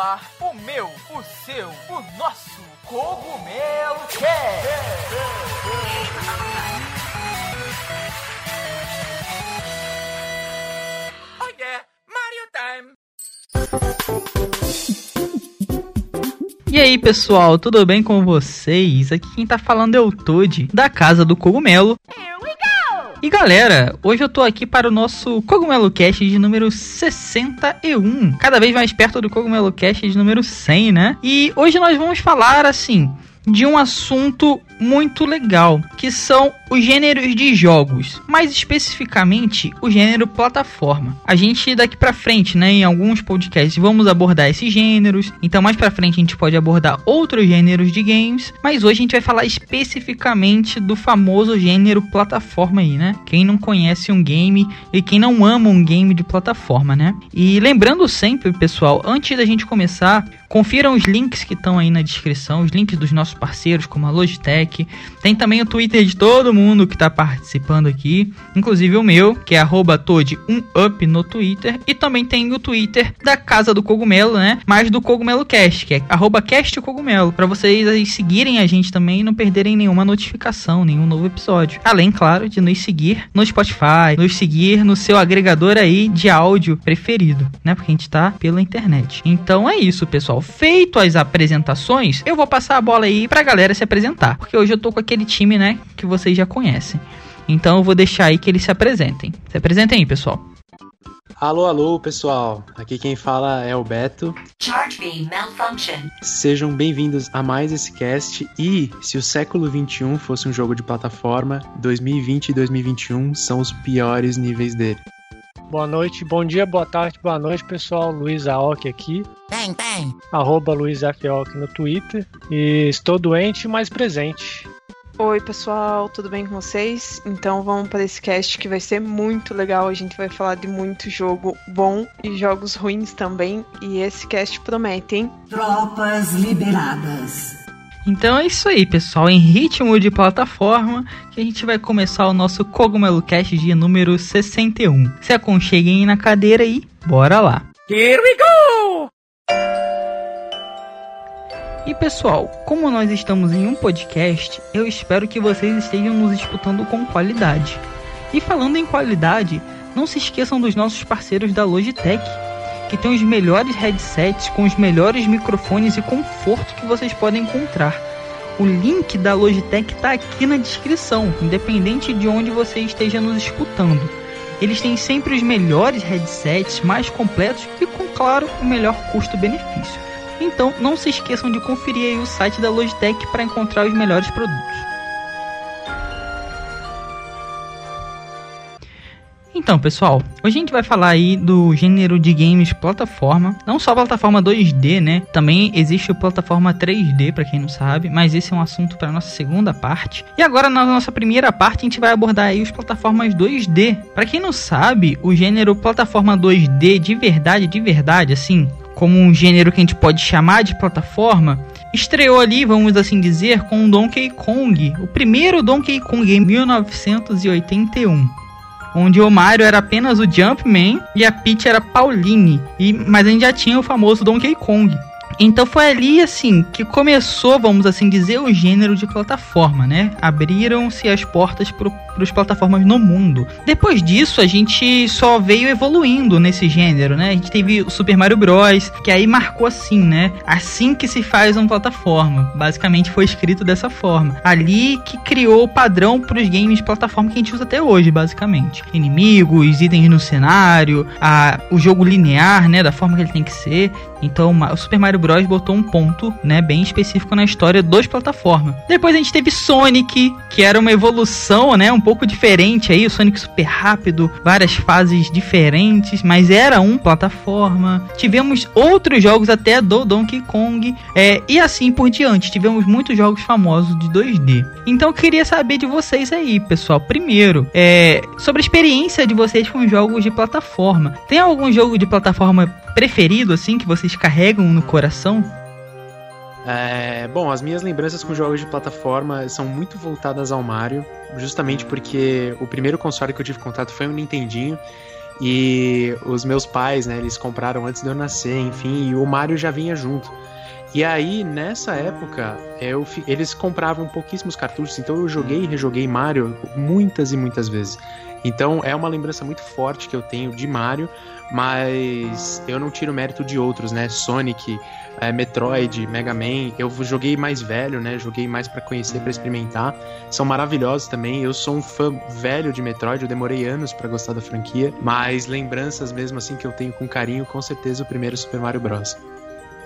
ar o meu, o seu, o nosso Cogumelo Cast. Oh yeah, Mario Time! E aí pessoal, tudo bem com vocês? Aqui quem tá falando é o Toad, da Casa do Cogumelo. E galera, hoje eu tô aqui para o nosso Cogumelo Cast de número 61, cada vez mais perto do Cogumelo Cast de número 100, né? E hoje nós vamos falar assim de um assunto muito legal, que são os gêneros de jogos, mais especificamente o gênero plataforma. A gente daqui para frente, né, em alguns podcasts vamos abordar esses gêneros, então mais para frente a gente pode abordar outros gêneros de games, mas hoje a gente vai falar especificamente do famoso gênero plataforma aí, né? Quem não conhece um game e quem não ama um game de plataforma, né? E lembrando sempre, pessoal, antes da gente começar, confiram os links que estão aí na descrição, os links dos nossos parceiros como a Logitech tem também o Twitter de todo mundo que está participando aqui, inclusive o meu, que é @toad1up no Twitter, e também tem o Twitter da Casa do Cogumelo, né? Mais do Cogumelo Cast, que é @castcogumelo, para vocês aí seguirem a gente também e não perderem nenhuma notificação, nenhum novo episódio. Além, claro, de nos seguir no Spotify, nos seguir no seu agregador aí de áudio preferido, né? Porque a gente tá pela internet. Então é isso, pessoal. Feito as apresentações, eu vou passar a bola aí pra galera se apresentar, porque hoje eu tô com aquele time, né, que vocês já conhecem. Então eu vou deixar aí que eles se apresentem. Se apresentem aí, pessoal. Alô, alô, pessoal. Aqui quem fala é o Beto. Charge malfunction. Sejam bem-vindos a mais esse cast. E se o século 21 fosse um jogo de plataforma, 2020 e 2021 são os piores níveis dele. Boa noite, bom dia, boa tarde, boa noite, pessoal. Luiz Aoki aqui. Bang, bang. Arroba Luiz Aoki no Twitter. E estou doente, mas presente. Oi, pessoal, tudo bem com vocês? Então vamos para esse cast que vai ser muito legal. A gente vai falar de muito jogo bom e jogos ruins também. E esse cast promete, hein? Tropas liberadas. Então é isso aí, pessoal. Em ritmo de plataforma, que a gente vai começar o nosso Cogumelo Cast de número 61. Se aconcheguem na cadeira e bora lá. Here we go! E pessoal, como nós estamos em um podcast, eu espero que vocês estejam nos escutando com qualidade. E falando em qualidade, não se esqueçam dos nossos parceiros da Logitech, que tem os melhores headsets com os melhores microfones e conforto que vocês podem encontrar. O link da Logitech está aqui na descrição, independente de onde você esteja nos escutando. Eles têm sempre os melhores headsets, mais completos e com, claro, o melhor custo-benefício. Então, não se esqueçam de conferir o site da Logitech para encontrar os melhores produtos. Então, pessoal, hoje a gente vai falar aí do gênero de games plataforma, não só plataforma 2D, né? Também existe o plataforma 3D, para quem não sabe, mas esse é um assunto para nossa segunda parte. E agora na nossa primeira parte a gente vai abordar aí os plataformas 2D. Para quem não sabe, o gênero plataforma 2D de verdade, de verdade, assim, como um gênero que a gente pode chamar de plataforma, estreou ali, vamos assim dizer, com o Donkey Kong, o primeiro Donkey Kong em 1981 onde o Mario era apenas o Jumpman e a Peach era Pauline. E, mas a gente já tinha o famoso Donkey Kong. Então foi ali assim que começou, vamos assim dizer, o gênero de plataforma, né? Abriram-se as portas para as plataformas no mundo. Depois disso, a gente só veio evoluindo nesse gênero, né? A gente teve o Super Mario Bros, que aí marcou assim, né? Assim que se faz uma plataforma. Basicamente foi escrito dessa forma. Ali que criou o padrão para os games plataforma que a gente usa até hoje, basicamente. Inimigos, itens no cenário, a, o jogo linear, né? Da forma que ele tem que ser. Então, o Super Mario Bros botou um ponto, né, bem específico na história dos plataformas. Depois a gente teve Sonic, que era uma evolução, né, um pouco diferente aí, o Sonic super rápido, várias fases diferentes, mas era um plataforma. Tivemos outros jogos até do Donkey Kong, é, e assim por diante. Tivemos muitos jogos famosos de 2D. Então, eu queria saber de vocês aí, pessoal. Primeiro, é, sobre a experiência de vocês com jogos de plataforma. Tem algum jogo de plataforma preferido, assim, que vocês carregam no coração? É, bom, as minhas lembranças com jogos de plataforma são muito voltadas ao Mario, justamente porque o primeiro console que eu tive contato foi um Nintendinho. E os meus pais, né, eles compraram antes de eu nascer, enfim, e o Mario já vinha junto. E aí, nessa época, eu, eles compravam pouquíssimos cartuchos, então eu joguei e rejoguei Mario muitas e muitas vezes. Então é uma lembrança muito forte que eu tenho de Mario, mas eu não tiro mérito de outros, né? Sonic, eh, Metroid, Mega Man. Eu joguei mais velho, né? Joguei mais pra conhecer, pra experimentar. São maravilhosos também. Eu sou um fã velho de Metroid, eu demorei anos pra gostar da franquia, mas lembranças mesmo assim que eu tenho com carinho, com certeza o primeiro Super Mario Bros.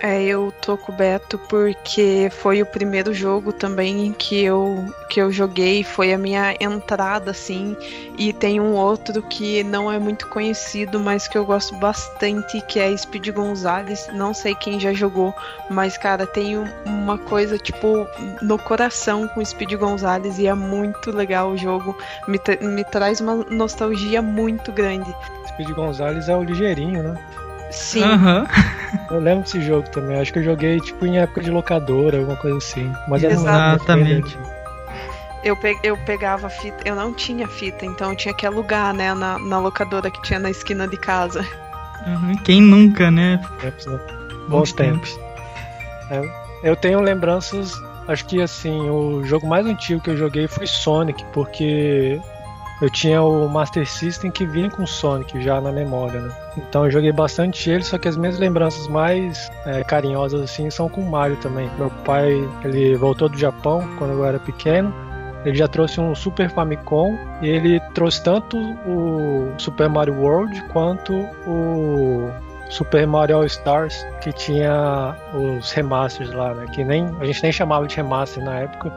É, eu tô com o Beto porque foi o primeiro jogo também que eu, que eu joguei, foi a minha entrada, assim. E tem um outro que não é muito conhecido, mas que eu gosto bastante, que é Speed Gonzales. Não sei quem já jogou, mas, cara, tem um- uma coisa, tipo, no coração com Speed Gonzales e é muito legal o jogo. Me, tra- me traz uma nostalgia muito grande. Speed Gonzalez é o ligeirinho, né? Sim. Aham. Eu lembro desse jogo também. Acho que eu joguei tipo em época de locadora, alguma coisa assim. Mas Exatamente. Eu, pe- eu pegava fita, eu não tinha fita, então eu tinha que alugar, né, na, na locadora que tinha na esquina de casa. Uhum. Quem nunca, né? Tempos, né? Bons tempos. É, eu tenho lembranças, acho que assim, o jogo mais antigo que eu joguei foi Sonic, porque eu tinha o Master System que vinha com Sonic já na memória, né? Então eu joguei bastante ele, só que as minhas lembranças mais é, carinhosas assim são com Mario também. Meu pai, ele voltou do Japão quando eu era pequeno. Ele já trouxe um Super Famicom e ele trouxe tanto o Super Mario World quanto o Super Mario All Stars, que tinha os remasters lá, né? Que nem a gente nem chamava de remaster na época,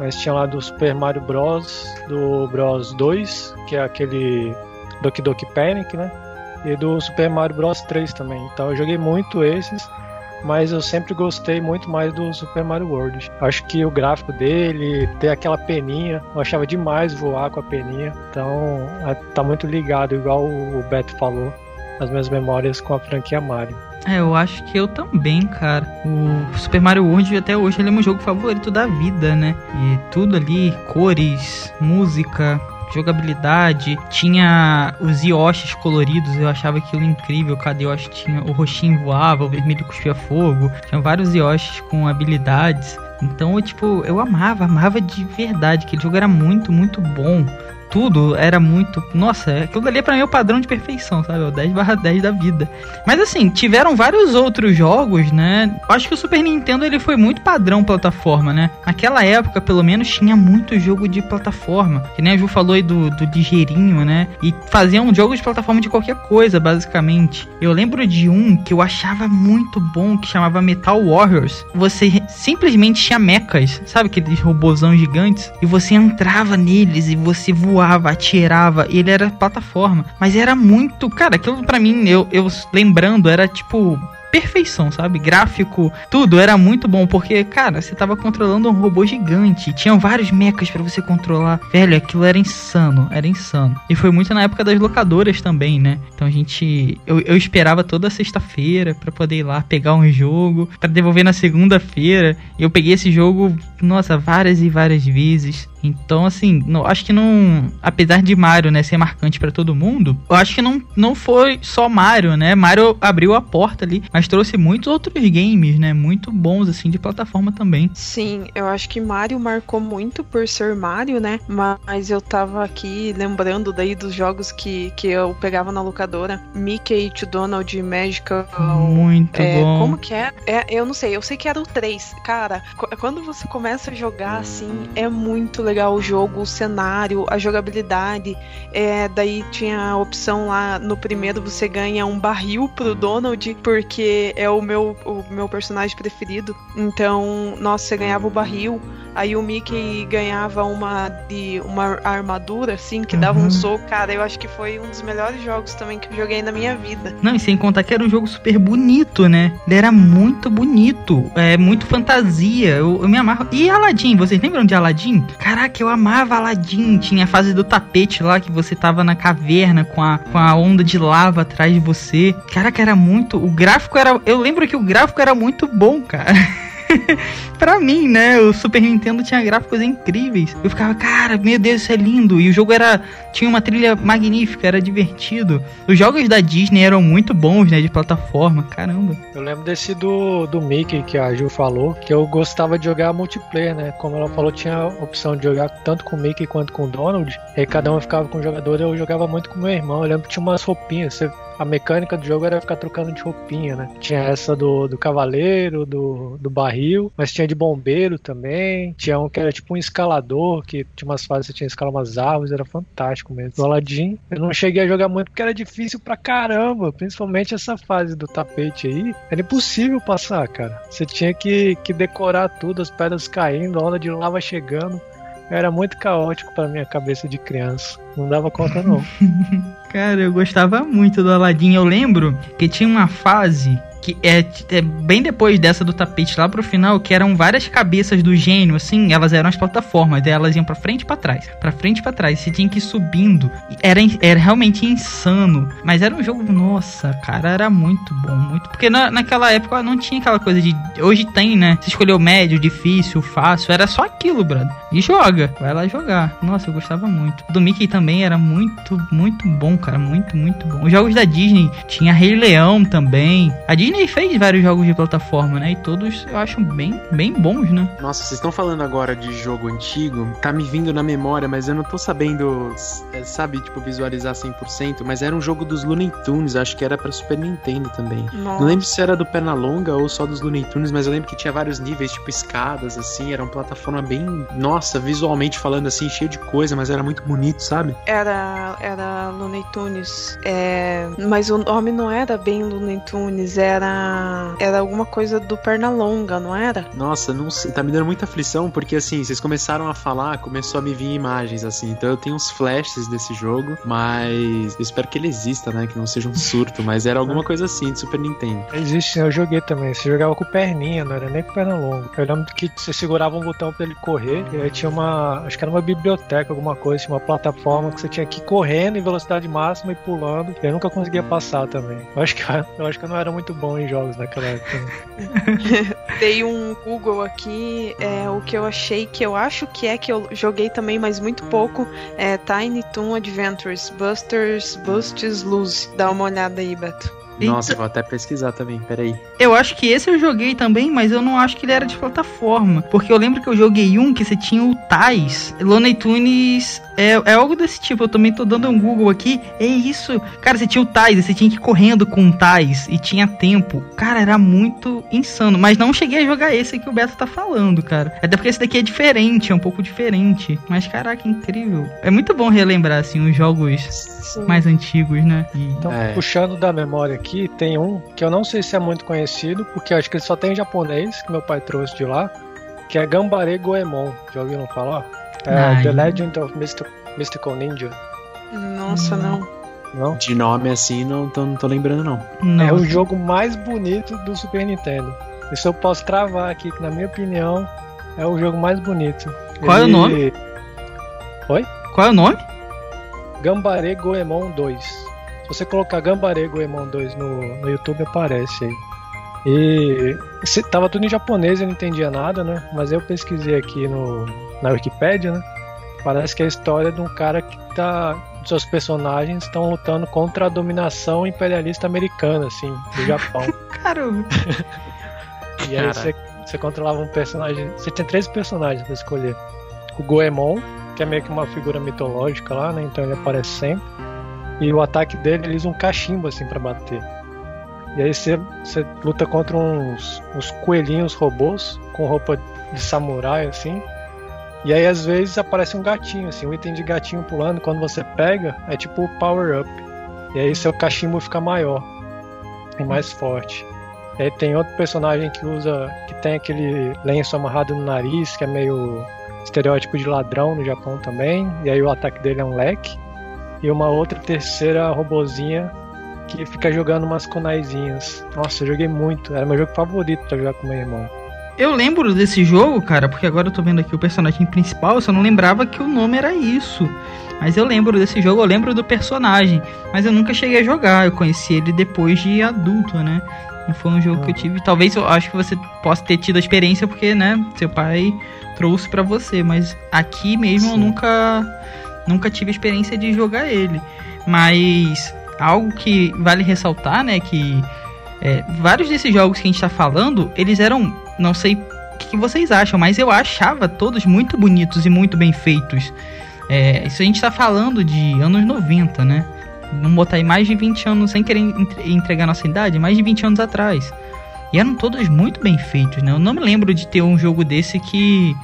mas tinha lá do Super Mario Bros, do Bros 2, que é aquele Doki Doki Panic, né? E do Super Mario Bros 3 também. Então eu joguei muito esses, mas eu sempre gostei muito mais do Super Mario World. Acho que o gráfico dele, ter aquela peninha, eu achava demais voar com a peninha. Então é- tá muito ligado, igual o Beto falou, as minhas memórias com a franquia Mario. É, eu acho que eu também, cara. O Super Mario World até hoje ele é meu jogo favorito da vida, né? E tudo ali, cores, música, jogabilidade, tinha os Yoshis coloridos, eu achava aquilo incrível. Cada Yoshi tinha o roxinho voava, o vermelho cuspia fogo, tinha vários Yoshis com habilidades. Então, eu, tipo, eu amava, amava de verdade. Aquele jogo era muito, muito bom. Tudo era muito. Nossa, aquilo ali pra mim é o padrão de perfeição, sabe? É o 10 barra 10 da vida. Mas assim, tiveram vários outros jogos, né? Acho que o Super Nintendo ele foi muito padrão plataforma, né? Naquela época, pelo menos, tinha muito jogo de plataforma. Que nem a Ju falou aí do, do ligeirinho, né? E faziam jogos de plataforma de qualquer coisa, basicamente. Eu lembro de um que eu achava muito bom, que chamava Metal Warriors. Você simplesmente tinha mechas, sabe aqueles robôzão gigantes? E você entrava neles e você voava, atirava, e ele era plataforma. Mas era muito. Cara, aquilo pra mim, eu, eu lembrando, era tipo. Perfeição, sabe? Gráfico, tudo era muito bom, porque, cara, você tava controlando um robô gigante, tinham vários mechas pra você controlar. Velho, aquilo era insano, era insano. E foi muito na época das locadoras também, né? Então a gente. Eu, eu esperava toda sexta-feira pra poder ir lá pegar um jogo, pra devolver na segunda-feira. E eu peguei esse jogo, nossa, várias e várias vezes. Então, assim, não, acho que não. Apesar de Mario, né, ser marcante pra todo mundo, eu acho que não, não foi só Mario, né? Mario abriu a porta ali, mas trouxe muitos outros games, né? Muito bons, assim, de plataforma também. Sim, eu acho que Mario marcou muito por ser Mario, né? Mas eu tava aqui lembrando daí dos jogos que, que eu pegava na locadora. Mickey to Donald Magical. Muito É, bom. como que é? é? Eu não sei, eu sei que era o 3. Cara, qu- quando você começa a jogar assim, é muito legal o jogo, o cenário, a jogabilidade. É, daí tinha a opção lá no primeiro você ganha um barril pro Donald, porque é o meu, o meu personagem preferido. Então, nossa, você ganhava o barril. Aí o Mickey ganhava uma de uma armadura, assim, que dava Uhum. um soco. Cara, eu acho que foi um dos melhores jogos também que eu joguei na minha vida. Não, e sem contar que era um jogo super bonito, né? Ele era muito bonito, é muito fantasia. Eu, eu me amarro. E Aladdin, vocês lembram de Aladdin? Caraca, eu amava Aladdin. Tinha a fase do tapete lá que você tava na caverna com a, com a onda de lava atrás de você. Caraca, era muito. O gráfico era. Eu lembro que o gráfico era muito bom, cara. pra mim, né, o Super Nintendo tinha gráficos incríveis. Eu ficava, cara, meu Deus, isso é lindo. E o jogo era tinha uma trilha magnífica, era divertido. Os jogos da Disney eram muito bons, né, de plataforma. Caramba. Eu lembro desse do, do Mickey que a Ju falou, que eu gostava de jogar multiplayer, né? Como ela falou, tinha a opção de jogar tanto com o Mickey quanto com o Donald. E aí cada um ficava com um jogador, eu jogava muito com meu irmão. Eu lembro que tinha umas roupinhas, você a mecânica do jogo era ficar trocando de roupinha, né? Tinha essa do, do cavaleiro, do, do barril, mas tinha de bombeiro também. Tinha um que era tipo um escalador, que tinha umas fases que você tinha que escalar umas árvores, era fantástico mesmo. Do Aladdin, eu não cheguei a jogar muito porque era difícil pra caramba, principalmente essa fase do tapete aí. Era impossível passar, cara. Você tinha que, que decorar tudo, as pedras caindo, a onda de lava chegando. Era muito caótico pra minha cabeça de criança. Não dava conta, não. Cara, eu gostava muito do Aladdin. Eu lembro que tinha uma fase que é, é, bem depois dessa do tapete lá pro final, que eram várias cabeças do gênio, assim, elas eram as plataformas, elas iam para frente e pra trás, para frente e pra trás, você tinha que ir subindo, era, era realmente insano, mas era um jogo, nossa, cara, era muito bom, muito, porque na, naquela época não tinha aquela coisa de, hoje tem, né, você escolheu médio, difícil, fácil, era só aquilo, brother, e joga, vai lá jogar, nossa, eu gostava muito, do Mickey também era muito, muito bom, cara, muito, muito bom, os jogos da Disney, tinha Rei Leão também, a Disney Disney fez vários jogos de plataforma, né? E todos eu acho bem, bem bons, né? Nossa, vocês estão falando agora de jogo antigo, tá me vindo na memória, mas eu não tô sabendo, é, sabe, tipo, visualizar 100%, mas era um jogo dos Looney Tunes, acho que era pra Super Nintendo também. Nossa. Não lembro se era do Pernalonga ou só dos Looney Tunes, mas eu lembro que tinha vários níveis, tipo escadas, assim, era uma plataforma bem, nossa, visualmente falando assim, cheio de coisa, mas era muito bonito, sabe? Era, era Looney Tunes, é... mas o nome não era bem Looney Tunes, era era. Era alguma coisa do Pernalonga, não era? Nossa, não sei. Tá me dando muita aflição, porque assim, vocês começaram a falar, começou a me vir imagens, assim. Então eu tenho uns flashes desse jogo, mas eu espero que ele exista, né? Que não seja um surto, mas era alguma coisa assim de Super Nintendo. Existe, eu joguei também. Você jogava com perninha, não era nem com perna longa. Eu lembro que você segurava um botão pra ele correr, e aí tinha uma. Acho que era uma biblioteca, alguma coisa, tinha uma plataforma que você tinha que ir correndo em velocidade máxima e pulando. E eu nunca conseguia passar também. Eu acho que eu, acho que eu não era muito bom em jogos naquela época. Dei um Google aqui, é, o que eu achei que eu acho que é que eu joguei também, mas muito pouco, é Tiny Toon Adventures, Busters, Busts Lose. Dá uma olhada aí, Beto. Nossa, vou até pesquisar também, peraí. Eu acho que esse eu joguei também, mas eu não acho que ele era de plataforma. Porque eu lembro que eu joguei um que você tinha o Tais. Looney Tunes é, é algo desse tipo. Eu também tô dando um Google aqui. É isso. Cara, você tinha o Tais, você tinha que ir correndo com o Tais e tinha tempo. Cara, era muito insano. Mas não cheguei a jogar esse que o Beto tá falando, cara. Até porque esse daqui é diferente, é um pouco diferente. Mas caraca, incrível. É muito bom relembrar, assim, os jogos Sim. mais antigos, né? E... Então, é. puxando da memória aqui aqui tem um que eu não sei se é muito conhecido, porque acho que ele só tem em japonês, que meu pai trouxe de lá, que é Gambare Goemon. Já ouviram falar? É Ai. The Legend of Mystical Ninja. Nossa, não. Não? De nome assim, não tô, não tô lembrando, não. não. É o jogo mais bonito do Super Nintendo. Isso eu posso cravar aqui, que na minha opinião é o jogo mais bonito. Qual Ele... é o nome? Oi? Qual é o nome? Gambare Goemon 2 você colocar Gambare Goemon 2 no, no YouTube, aparece aí. E se, tava tudo em japonês, eu não entendia nada, né? Mas eu pesquisei aqui no, na Wikipedia, né? Parece que é a história de um cara que tá. Seus personagens estão lutando contra a dominação imperialista americana, assim, do Japão. Caramba! e aí você, você controlava um personagem. Você tinha três personagens para escolher: o Goemon, que é meio que uma figura mitológica lá, né? Então ele aparece sempre. E o ataque dele, ele usa um cachimbo assim para bater. E aí você, luta contra uns, uns coelhinhos robôs com roupa de samurai assim. E aí às vezes aparece um gatinho, assim, um item de gatinho pulando, quando você pega, é tipo power up. E aí seu cachimbo fica maior e mais forte. E aí tem outro personagem que usa. que tem aquele lenço amarrado no nariz, que é meio estereótipo de ladrão no Japão também. E aí o ataque dele é um leque e uma outra terceira robozinha que fica jogando umas kunaizinhas. Nossa, eu joguei muito, era meu jogo favorito pra jogar com meu irmão. Eu lembro desse jogo, cara, porque agora eu tô vendo aqui o personagem principal, eu só não lembrava que o nome era isso. Mas eu lembro desse jogo, eu lembro do personagem, mas eu nunca cheguei a jogar, eu conheci ele depois de adulto, né? Não foi um jogo que eu tive. Talvez eu acho que você possa ter tido a experiência porque, né, seu pai trouxe para você, mas aqui mesmo Sim. eu nunca nunca tive experiência de jogar ele. Mas algo que vale ressaltar, né, que é, vários desses jogos que a gente tá falando, eles eram, não sei o que, vocês acham, mas eu achava todos muito bonitos e muito bem feitos. É, isso a gente tá falando de anos 90, né? Vamos botar aí mais de 20 anos, sem querer entregar nossa idade, mais de 20 anos atrás. E eram todos muito bem feitos, né? Eu não me lembro de ter um jogo desse que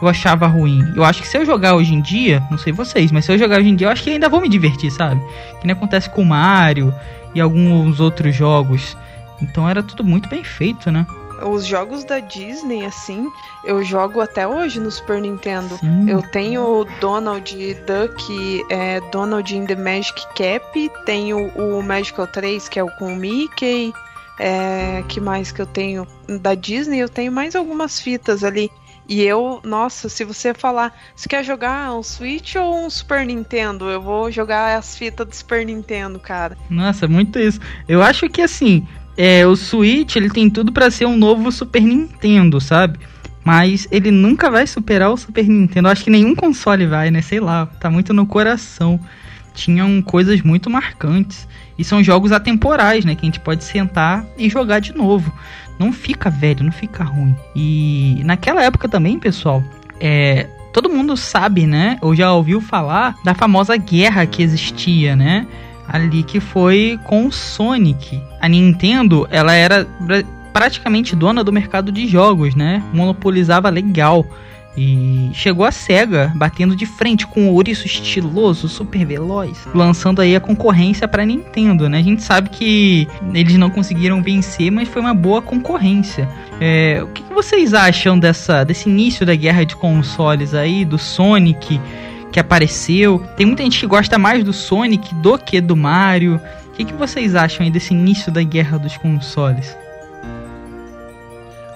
eu achava ruim. Eu acho que se eu jogar hoje em dia, não sei vocês, mas se eu jogar hoje em dia, eu acho que ainda vou me divertir, sabe? Que nem acontece com o Mario e alguns outros jogos. Então era tudo muito bem feito, né? Os jogos da Disney, assim, eu jogo até hoje no Super Nintendo. Sim. Eu tenho Donald Duck, é, Donald in the Magic Cap, tenho o Magical 3, que é o com o Mickey. É, que mais que eu tenho? Da Disney, eu tenho mais algumas fitas ali. E eu, nossa, se você falar, você quer jogar um Switch ou um Super Nintendo? Eu vou jogar as fitas do Super Nintendo, cara. Nossa, muito isso. Eu acho que assim, é, o Switch ele tem tudo para ser um novo Super Nintendo, sabe? Mas ele nunca vai superar o Super Nintendo. Eu acho que nenhum console vai, né? Sei lá, tá muito no coração. Tinham coisas muito marcantes. E são jogos atemporais, né? Que a gente pode sentar e jogar de novo não fica velho, não fica ruim. E naquela época também, pessoal, é, todo mundo sabe, né? Ou já ouviu falar da famosa guerra que existia, né? Ali que foi com o Sonic. A Nintendo, ela era praticamente dona do mercado de jogos, né? Monopolizava legal. E chegou a SEGA batendo de frente com o ouriço estiloso, super veloz, lançando aí a concorrência para Nintendo, né? A gente sabe que eles não conseguiram vencer, mas foi uma boa concorrência. É, o que, vocês acham dessa, desse início da guerra de consoles aí, do Sonic que apareceu? Tem muita gente que gosta mais do Sonic do que do Mario. O que vocês acham aí desse início da guerra dos consoles?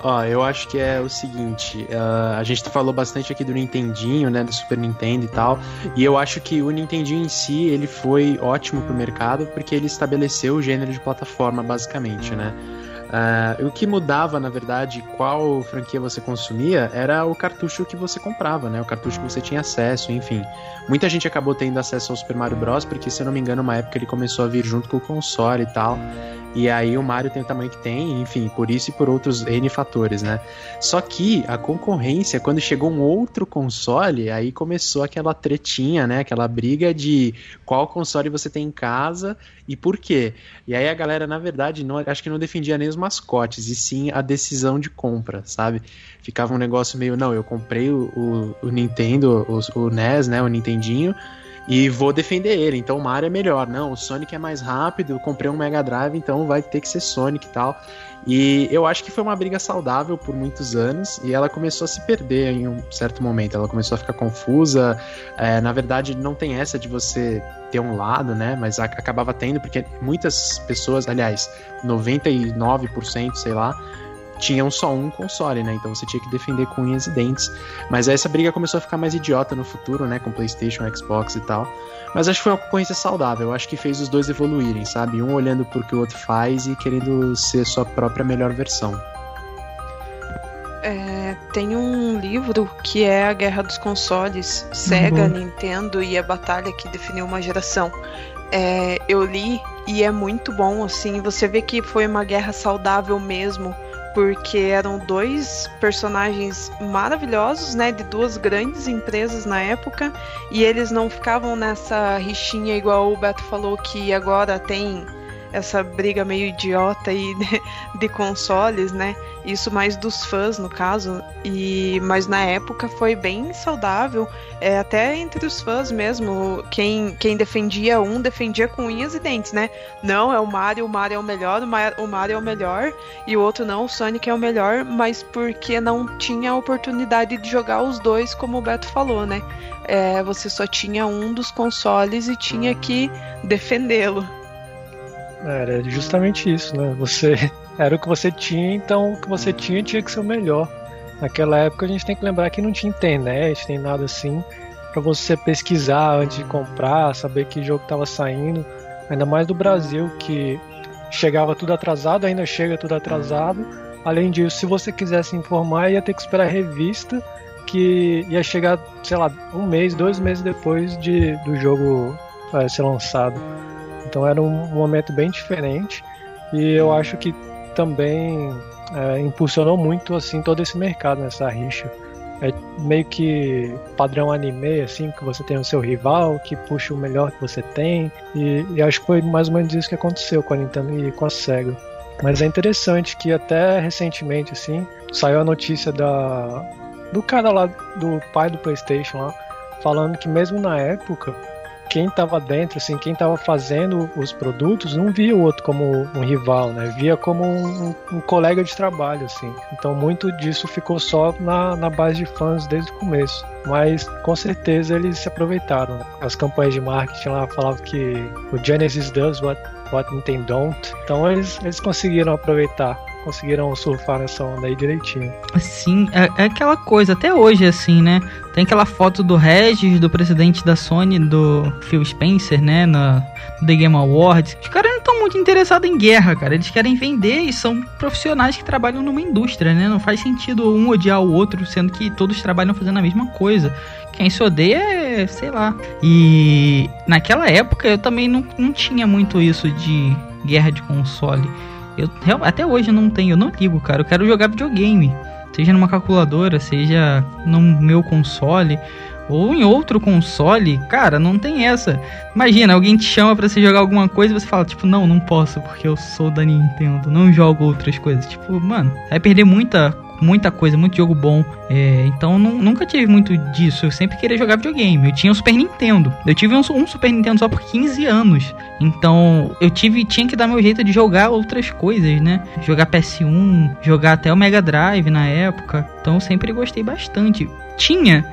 Ó, eu acho que é o seguinte, uh, a gente falou bastante aqui do Nintendinho, né, do Super Nintendo e tal, e eu acho que o Nintendinho em si, ele foi ótimo pro mercado, porque ele estabeleceu o gênero de plataforma, basicamente, né. Uh, o que mudava, na verdade, qual franquia você consumia, era o cartucho que você comprava, né, o cartucho que você tinha acesso, enfim. Muita gente acabou tendo acesso ao Super Mario Bros, porque, se eu não me engano, uma época ele começou a vir junto com o console e tal, e aí o Mario tem o tamanho que tem, enfim, por isso e por outros N fatores, né? Só que a concorrência, quando chegou um outro console, aí começou aquela tretinha, né? Aquela briga de qual console você tem em casa e por quê. E aí a galera, na verdade, não, acho que não defendia nem os mascotes, e sim a decisão de compra, sabe? Ficava um negócio meio, não, eu comprei o, o, o Nintendo, o, o NES, né? O Nintendinho e vou defender ele. Então o Mario é melhor. Não, o Sonic é mais rápido. Eu comprei um Mega Drive, então vai ter que ser Sonic e tal. E eu acho que foi uma briga saudável por muitos anos e ela começou a se perder em um certo momento. Ela começou a ficar confusa. É, na verdade, não tem essa de você ter um lado, né? Mas acabava tendo, porque muitas pessoas, aliás, 99%, sei lá, tinham só um console, né? Então você tinha que defender com unhas e dentes. Mas aí essa briga começou a ficar mais idiota no futuro, né? Com PlayStation, Xbox e tal. Mas acho que foi uma concorrência saudável. Acho que fez os dois evoluírem, sabe? Um olhando pro que o outro faz e querendo ser sua própria melhor versão. É, tem um livro que é A Guerra dos Consoles, Sega, uhum. Nintendo e a Batalha que definiu uma geração. É, eu li e é muito bom, assim, você vê que foi uma guerra saudável mesmo porque eram dois personagens maravilhosos, né, de duas grandes empresas na época, e eles não ficavam nessa rixinha igual o Beto falou que agora tem essa briga meio idiota aí de, de, consoles, né? Isso mais dos fãs, no caso. E mas na época foi bem saudável, é, até entre os fãs mesmo. Quem, quem defendia um defendia com unhas e dentes, né? Não, é o Mario, o Mario é o melhor, o Mario é o melhor, e o outro não, o Sonic é o melhor, mas porque não tinha a oportunidade de jogar os dois, como o Beto falou, né? É, você só tinha um dos consoles e tinha que defendê-lo. Era justamente isso, né? Você era o que você tinha, então o que você tinha tinha que ser o melhor. Naquela época a gente tem que lembrar que não tinha internet, nem nada assim, para você pesquisar antes de comprar, saber que jogo estava saindo. Ainda mais do Brasil, que chegava tudo atrasado, ainda chega tudo atrasado. Além disso, se você quisesse informar, ia ter que esperar a revista, que ia chegar, sei lá, um mês, dois meses depois de, do jogo é, ser lançado. Então era um momento bem diferente e eu acho que também é, impulsionou muito assim todo esse mercado nessa rixa. É meio que padrão anime, assim, que você tem o seu rival, que puxa o melhor que você tem. E, e acho que foi mais ou menos isso que aconteceu com a Nintendo e com a SEGA. Mas é interessante que até recentemente, assim, saiu a notícia da do cara lá, do pai do PlayStation lá, falando que mesmo na época quem estava dentro, assim, quem estava fazendo os produtos, não via o outro como um rival, né? Via como um, um, colega de trabalho, assim. Então muito disso ficou só na, na base de fãs desde o começo. Mas com certeza eles se aproveitaram. As campanhas de marketing lá falavam que o Genesis does what, what Nintendo don't. Então eles, eles conseguiram aproveitar conseguiram surfar nessa onda aí direitinho. Sim, é, é, aquela coisa, até hoje, assim, né? Tem aquela foto do Regis, do presidente da Sony, do Phil Spencer, né? No The Game Awards. Os caras não estão muito interessados em guerra, cara. Eles querem vender e são profissionais que trabalham numa indústria, né? Não faz sentido um odiar o outro, sendo que todos trabalham fazendo a mesma coisa. Quem se odeia é, sei lá. E naquela época eu também não, não tinha muito isso de guerra de console. Eu até hoje não tenho, eu não ligo, cara. Eu quero jogar videogame. Seja numa calculadora, seja no meu console ou em outro console, cara, não tem essa. Imagina, alguém te chama para você jogar alguma coisa e você fala, tipo, não, não posso, porque eu sou da Nintendo, não jogo outras coisas. Tipo, mano, vai perder muita muita coisa, muito jogo bom. É, então não, nunca tive muito disso. Eu sempre queria jogar videogame. Eu tinha um Super Nintendo. Eu tive um, um, Super Nintendo só por 15 anos. Então eu tive tinha que dar meu jeito de jogar outras coisas, né? Jogar PS1, jogar até o Mega Drive na época. Então eu sempre gostei bastante. Tinha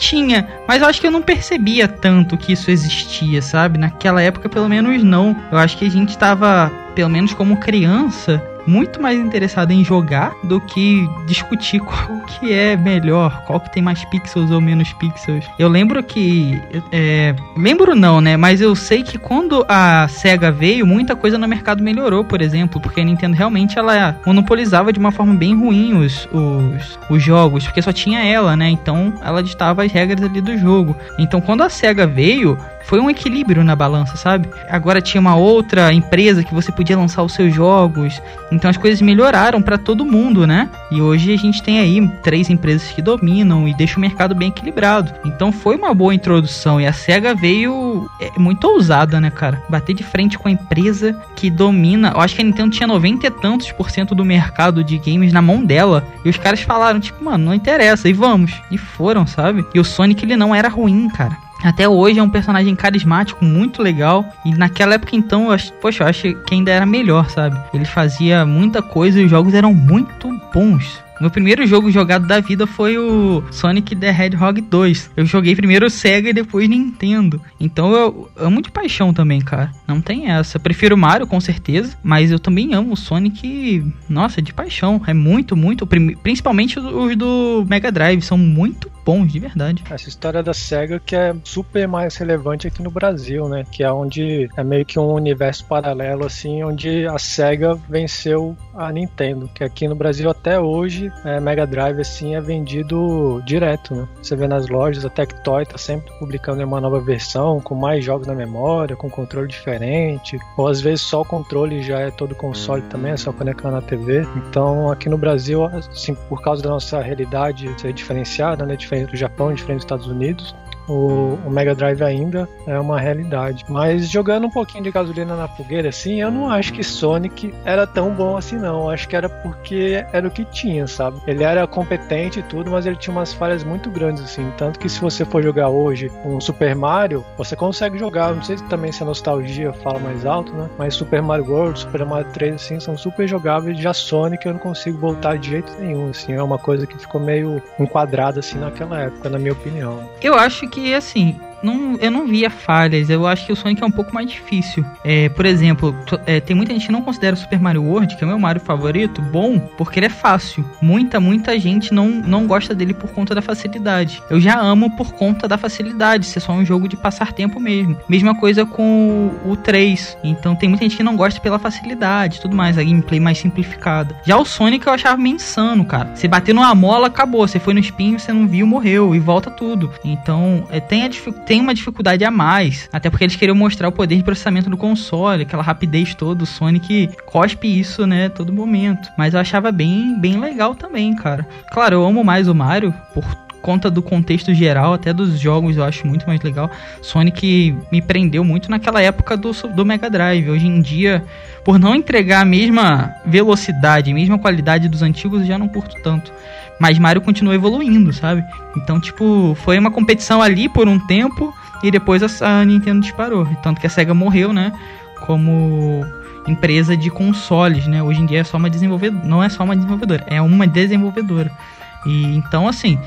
tinha, mas eu acho que eu não percebia tanto que isso existia, sabe? Naquela época, pelo menos não. Eu acho que a gente estava, pelo menos como criança, muito mais interessado em jogar do que discutir qual que é melhor, qual que tem mais pixels ou menos pixels. Eu lembro que. É, lembro não, né? Mas eu sei que quando a SEGA veio, muita coisa no mercado melhorou, por exemplo, porque a Nintendo realmente ela monopolizava de uma forma bem ruim os, os, os jogos, porque só tinha ela, né? Então ela ditava as regras ali do jogo. Então quando a SEGA veio, foi um equilíbrio na balança, sabe? Agora tinha uma outra empresa que você podia lançar os seus jogos. Então as coisas melhoraram para todo mundo, né? E hoje a gente tem aí três empresas que dominam e deixa o mercado bem equilibrado. Então foi uma boa introdução e a Sega veio é, muito ousada, né, cara? Bater de frente com a empresa que domina. Eu acho que a Nintendo tinha 90 e tantos por cento do mercado de games na mão dela. E os caras falaram, tipo, mano, não interessa, e vamos. E foram, sabe? E o Sonic ele não era ruim, cara. Até hoje é um personagem carismático, muito legal. E naquela época, então, eu acho, poxa, eu acho que ainda era melhor, sabe? Ele fazia muita coisa e os jogos eram muito bons. Meu primeiro jogo jogado da vida foi o Sonic the Hedgehog 2. Eu joguei primeiro o Sega e depois Nintendo. Então eu amo de paixão também, cara. Não tem essa. Eu prefiro Mario, com certeza. Mas eu também amo o Sonic, nossa, de paixão. É muito, muito. Principalmente os do Mega Drive. São muito bons, de verdade. Essa história da SEGA que é super mais relevante aqui no Brasil, né? Que é onde é meio que um universo paralelo, assim, onde a SEGA venceu a Nintendo. Que aqui no Brasil até hoje, é, Mega Drive, assim, é vendido direto, né? Você vê nas lojas, a Tectoy tá sempre publicando uma nova versão, com mais jogos na memória, com controle diferente. Ou às vezes só o controle já é todo console também, é só conectar na TV. Então aqui no Brasil, assim, por causa da nossa realidade ser diferenciada, né? Diferente do Japão, diferente dos Estados Unidos o, o, Mega Drive ainda é uma realidade. Mas jogando um pouquinho de gasolina na fogueira, assim, eu não acho que Sonic era tão bom assim, não. Eu acho que era porque era o que tinha, sabe? Ele era competente e tudo, mas ele tinha umas falhas muito grandes, assim. Tanto que se você for jogar hoje um Super Mario, você consegue jogar. Não sei se também se a nostalgia fala mais alto, né? Mas Super Mario World, Super Mario 3, assim, são super jogáveis. Já Sonic eu não consigo voltar de jeito nenhum, assim. É uma coisa que ficou meio enquadrada, assim, naquela época, na minha opinião. Eu acho que que assim, não, eu não via falhas. Eu acho que o Sonic é um pouco mais difícil. É, por exemplo, é, tem muita gente que não considera o Super Mario World, que é o meu Mario favorito, bom, porque ele é fácil. Muita, muita gente não, não gosta dele por conta da facilidade. Eu já amo por conta da facilidade, ser só um jogo de passar tempo mesmo. Mesma coisa com o 3. Então tem muita gente que não gosta pela facilidade tudo mais, a gameplay mais simplificada. Já o Sonic eu achava meio insano, cara. Você bater numa mola, acabou. Você foi no espinho, você não viu, morreu. E volta tudo. Então, é, tem, a, tem uma dificuldade a mais. Até porque eles queriam mostrar o poder de processamento do console, aquela rapidez toda. O Sonic cospe isso, né, todo momento. Mas eu achava bem, bem legal também, cara. Claro, eu amo mais o Mario por conta do contexto geral, até dos jogos eu acho muito mais legal. Sonic me prendeu muito naquela época do, do Mega Drive. Hoje em dia, por não entregar a mesma velocidade, a mesma qualidade dos antigos, eu já não curto tanto. Mas Mario continua evoluindo, sabe? Então, tipo, foi uma competição ali por um tempo e depois a, Nintendo disparou. Tanto que a SEGA morreu, né? Como empresa de consoles, né? Hoje em dia é só uma desenvolvedora, não é só uma desenvolvedora, é uma desenvolvedora. E então assim,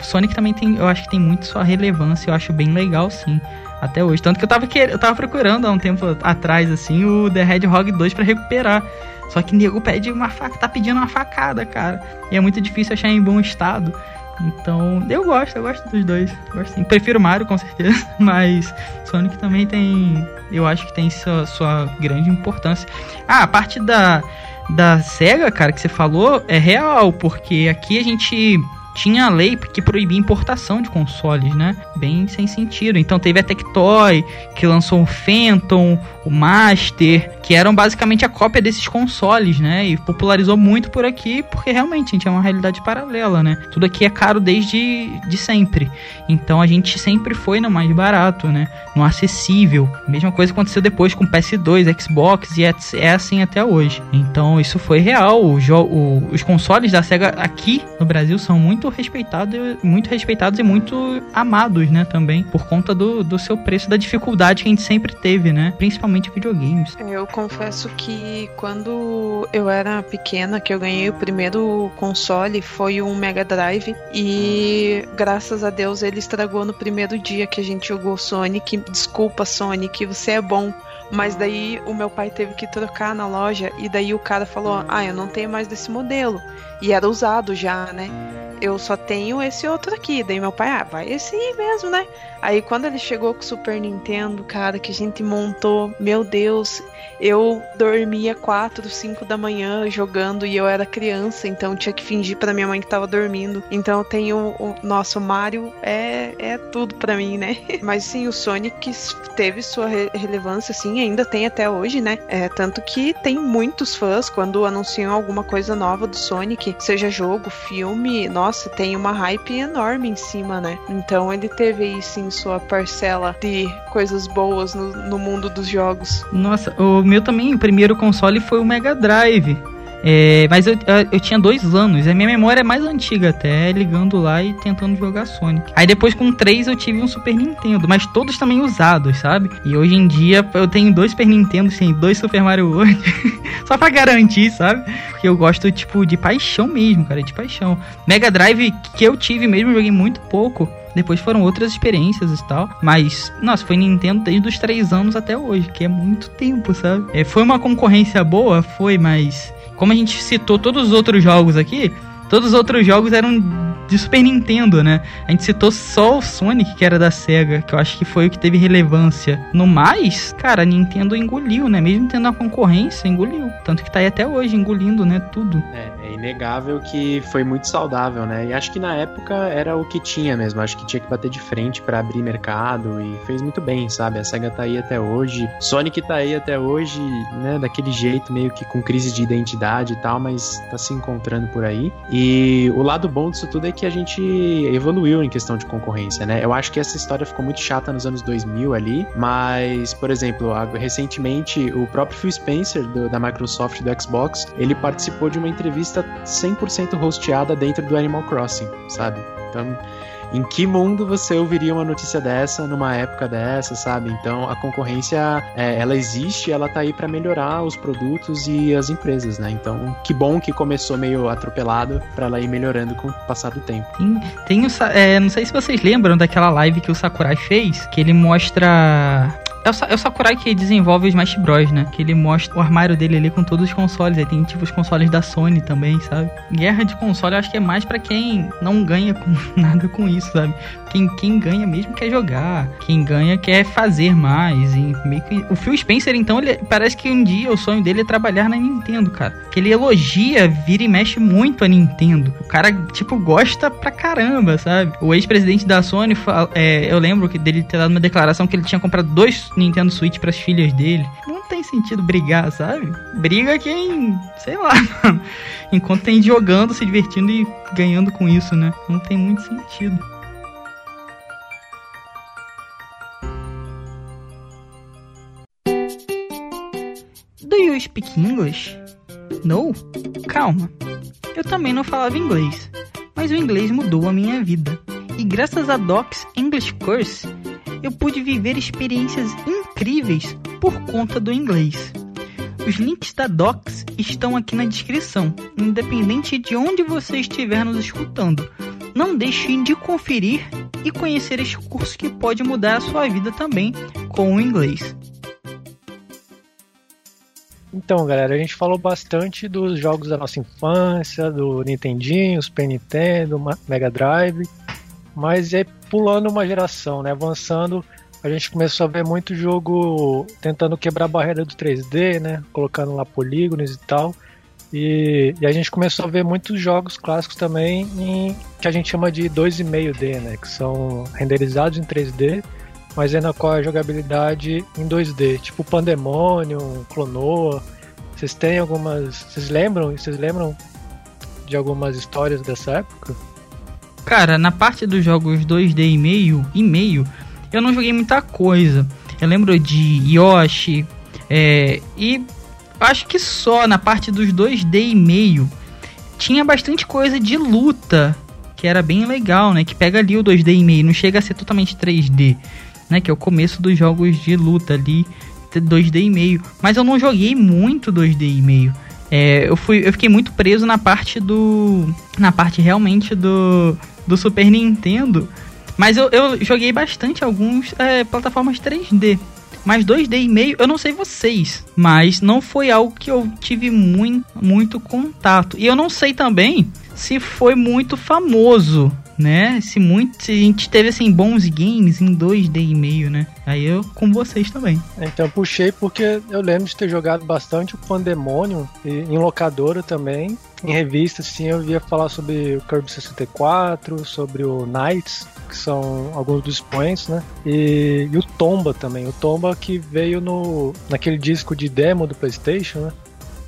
Sonic também tem, eu acho que tem muito sua relevância, eu acho bem legal sim, até hoje. Tanto que eu tava eu tava procurando há um tempo atrás assim o The Hedgehog 2 para recuperar. Só que nego pede uma faca, tá pedindo uma facada, cara. E é muito difícil achar em bom estado. Então, eu gosto, eu gosto dos dois. Gosto. Prefiro Mario, com certeza, mas Sonic também tem. Eu acho que tem sua, sua grande importância. Ah, a parte da, da SEGA, cara, que você falou, é real, porque aqui a gente tinha a lei que proibia importação de consoles, né? Bem sem sentido. Então teve a Tectoy, que lançou o Phantom, o Master, que eram basicamente a cópia desses consoles, né? E popularizou muito por aqui, porque realmente gente é uma realidade paralela, né? Tudo aqui é caro desde de sempre. Então a gente sempre foi no mais barato, né? No acessível. Mesma coisa aconteceu depois com PS2, Xbox e é, assim até hoje. Então isso foi real. O, o, os consoles da Sega aqui no Brasil são muito respeitados, muito respeitados e muito amados, né? Também por conta do, do seu preço, da dificuldade que a gente sempre teve, né? Principalmente videogames. Eu confesso que quando eu era pequena, que eu ganhei o primeiro console, foi um Mega Drive. E graças a Deus ele estragou no primeiro dia que a gente jogou Sonic. Desculpa, Sonic, você é bom. Mas daí o meu pai teve que trocar na loja e daí o cara falou: "Ah, eu não tenho mais desse modelo". E era usado já, né? Eu só tenho esse outro aqui. Daí meu pai, ah, vai esse mesmo, né? Aí quando ele chegou com o Super Nintendo, cara, que a gente montou, meu Deus, eu dormia 4, 5 da manhã jogando e eu era criança, então tinha que fingir para minha mãe que tava dormindo. Então eu tenho o nosso Mario é, é tudo para mim, né? Mas sim, o Sonic teve sua re relevância, sim, ainda tem até hoje, né? É, tanto que tem muitos fãs quando anunciam alguma coisa nova do Sonic, seja jogo, filme, nossa, tem uma hype enorme em cima, né? Então ele teve aí sim sua parcela de coisas boas no, no mundo dos jogos. Nossa, o meu também, o primeiro console foi o Mega Drive. É, mas eu, eu tinha dois anos, a minha memória é mais antiga até, ligando lá e tentando jogar Sonic. Aí depois com três eu tive um Super Nintendo, mas todos também usados, sabe? E hoje em dia eu tenho dois Super Nintendo, tem dois Super Mario World, só pra garantir, sabe? Porque eu gosto, tipo, de paixão mesmo, cara, de paixão. Mega Drive que eu tive mesmo, joguei muito pouco. Depois foram outras experiências e tal. Mas, nossa, foi Nintendo desde os três anos até hoje, que é muito tempo, sabe? É, foi uma concorrência boa? Foi, mas. Como a gente citou todos os outros jogos aqui, todos os outros jogos eram de Super Nintendo, né? A gente citou só o Sonic, que era da SEGA, que eu acho que foi o que teve relevância. No mais, cara, a Nintendo engoliu, né? Mesmo tendo a concorrência, engoliu. Tanto que tá aí até hoje, engolindo, né? Tudo. É, é inegável que foi muito saudável, né? E acho que na época era o que tinha mesmo. Acho que tinha que bater de frente para abrir mercado e fez muito bem, sabe? A SEGA tá aí até hoje. Sonic tá aí até hoje, né? Daquele jeito, meio que com crise de identidade e tal, mas tá se encontrando por aí. E o lado bom disso tudo é que a gente evoluiu em questão de concorrência, né? Eu acho que essa história ficou muito chata nos anos 2000 ali, mas, por exemplo, recentemente o próprio Phil Spencer do, da Microsoft do Xbox, ele participou de uma entrevista 100% hosteada dentro do Animal Crossing, sabe? Então, Em que mundo você ouviria uma notícia dessa numa época dessa, sabe? Então a concorrência, é, ela existe, ela tá aí para melhorar os produtos e as empresas, né? Então que bom que começou meio atropelado para ela ir melhorando com o passar do tempo. Tem, o, é, não sei se vocês lembram daquela live que o Sakurai fez, que ele mostra é o, é o Sakurai que desenvolve o Smash Bros, né? Que ele mostra o armário dele ali com todos os consoles. Aí tem tipo os consoles da Sony também, sabe? Guerra de console eu acho que é mais para quem não ganha com, nada com isso, sabe? Quem, quem ganha mesmo quer jogar. Quem ganha quer fazer mais. Que... O Phil Spencer, então, ele parece que um dia o sonho dele é trabalhar na Nintendo, cara. Que ele elogia, vira e mexe muito a Nintendo. O cara, tipo, gosta pra caramba, sabe? O ex-presidente da Sony, é, eu lembro que dele ter dado uma declaração que ele tinha comprado dois Nintendo Switch para as filhas dele. Não tem sentido brigar, sabe? Briga quem, sei lá, mano. Enquanto tem jogando, se divertindo e ganhando com isso, né? Não tem muito sentido. Do you speak English? No? Calma. Eu também não falava inglês, mas o inglês mudou a minha vida. E graças a Docs English Course, eu pude viver experiências incríveis por conta do inglês. Os links da Docs estão aqui na descrição, independente de onde você estiver nos escutando. Não deixe de conferir e conhecer este curso que pode mudar a sua vida também com o inglês. Então, galera, a gente falou bastante dos jogos da nossa infância, do Nintendinho, Super Nintendo, Mega Drive, mas aí pulando uma geração, né, avançando, a gente começou a ver muito jogo tentando quebrar a barreira do 3D, né, colocando lá polígonos e tal. E, e, a gente começou a ver muitos jogos clássicos também em, que a gente chama de 2,5D, né? Que são renderizados em 3D, mas ainda com a jogabilidade em 2D, tipo Pandemonium, Clonoa. Vocês têm algumas. Vocês lembram? Vocês lembram de algumas histórias dessa época? Cara, na parte dos jogos 2D e meio, e meio, eu não joguei muita coisa. Eu lembro de Yoshi, é, e acho que só na parte dos 2D e meio tinha bastante coisa de luta, que era bem legal, né? Que pega ali o 2D e meio, não chega a ser totalmente 3D, né? Que é o começo dos jogos de luta ali, 2D e meio. Mas eu não joguei muito 2D e meio. É, eu, fui, eu fiquei muito preso na parte do. Na parte realmente do do Super Nintendo. Mas eu, eu joguei bastante alguns é, plataformas 3D. Mas 2D e meio, eu não sei vocês, mas não foi algo que eu tive muito, muito contato. E eu não sei também se foi muito famoso né? Se muito, se a gente teve assim bons games em 2D e meio, né? Aí eu com vocês também. Então puxei porque eu lembro de ter jogado bastante o Pandemonium e, em locadora também. Em revista, sim, eu via falar sobre o Kirby 64, sobre o Knights, que são alguns dos points, né? E, e, o Tomba também. O Tomba que veio no naquele disco de demo do PlayStation, né?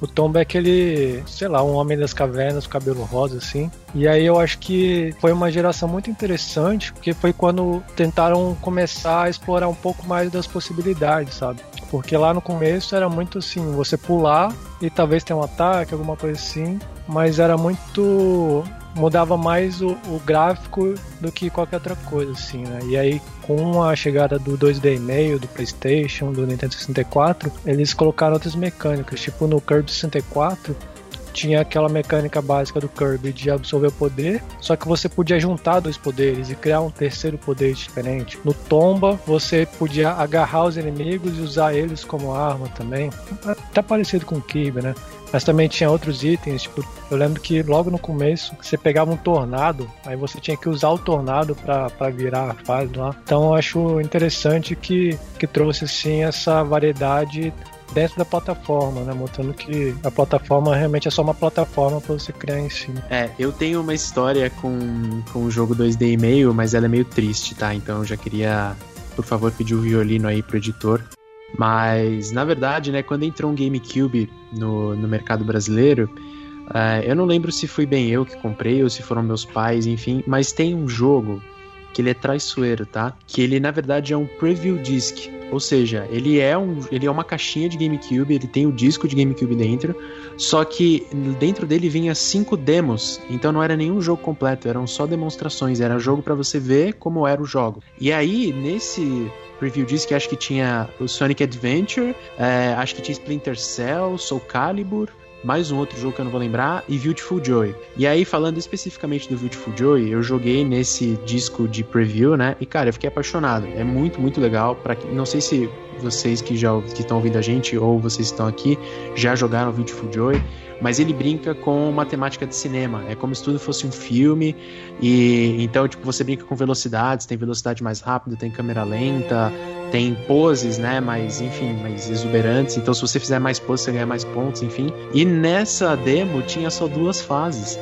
O Tomba é aquele, sei lá, um homem das cavernas, cabelo rosa, assim. E aí eu acho que foi uma geração muito interessante, porque foi quando tentaram começar a explorar um pouco mais das possibilidades, sabe? Porque lá no começo era muito assim, você pular e talvez ter um ataque, alguma coisa assim, mas era muito mudava mais o, o, gráfico do que qualquer outra coisa, assim, né? E aí, com a chegada do 2D e meio, do PlayStation, do Nintendo 64, eles colocaram outras mecânicas, tipo no Kirby 64, tinha aquela mecânica básica do Kirby de absorver o poder, só que você podia juntar dois poderes e criar um terceiro poder diferente. No Tomba, você podia agarrar os inimigos e usar eles como arma também. Tá parecido com o Kirby, né? Mas também tinha outros itens, tipo, eu lembro que logo no começo você pegava um tornado, aí você tinha que usar o tornado para virar a fase lá. Então eu acho interessante que, que trouxe sim essa variedade dentro da plataforma, né? Mostrando que a plataforma realmente é só uma plataforma para você criar em si. É, eu tenho uma história com, com o jogo 2D e meio, mas ela é meio triste, tá? Então eu já queria, por favor, pedir o violino aí pro editor. Mas, na verdade, né, quando entrou um GameCube no, no mercado brasileiro, uh, eu não lembro se fui bem eu que comprei ou se foram meus pais, enfim, mas tem um jogo que ele é traiçoeiro, tá? Que ele na verdade é um preview disc. Ou seja, ele é, um, ele é uma caixinha de GameCube, ele tem o disco de GameCube dentro, só que dentro dele vinha cinco demos, então não era nenhum jogo completo, eram só demonstrações, era jogo para você ver como era o jogo. E aí, nesse preview disc, acho que tinha o Sonic Adventure, é, acho que tinha Splinter Cell, Soul Calibur, mais um outro jogo que eu não vou lembrar, e Beautiful Joy. E aí, falando especificamente do Beautiful Joy, eu joguei nesse disco de preview, né? E cara, eu fiquei apaixonado. É muito, muito legal. Para não sei se vocês que já que estão ouvindo a gente ou vocês estão aqui já jogaram Beautiful Joy mas ele brinca com matemática de cinema. É como se tudo fosse um filme. E então, tipo, você brinca com velocidades, tem velocidade mais rápida, tem câmera lenta, tem poses, né? Mas, enfim, mais exuberantes. Então, se você fizer mais poses, você ganha mais pontos, enfim. E nessa demo tinha só duas fases.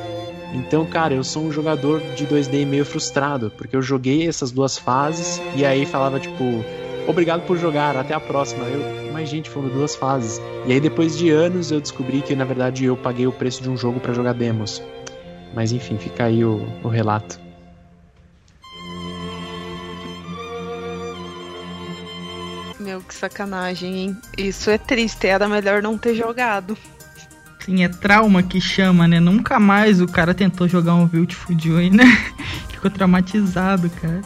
Então, cara, eu sou um jogador de 2D meio frustrado, porque eu joguei essas duas fases e aí falava, tipo, obrigado por jogar, até a próxima. Eu, mas gente, foram duas fases. E aí depois de anos eu descobri que na verdade eu paguei o preço de um jogo para jogar demos. Mas enfim, fica aí o, o relato. Meu, que sacanagem, hein? Isso é triste, era melhor não ter jogado. Sim, é trauma que chama, né? Nunca mais o cara tentou jogar um Beautiful Joy, né? Ficou traumatizado, cara.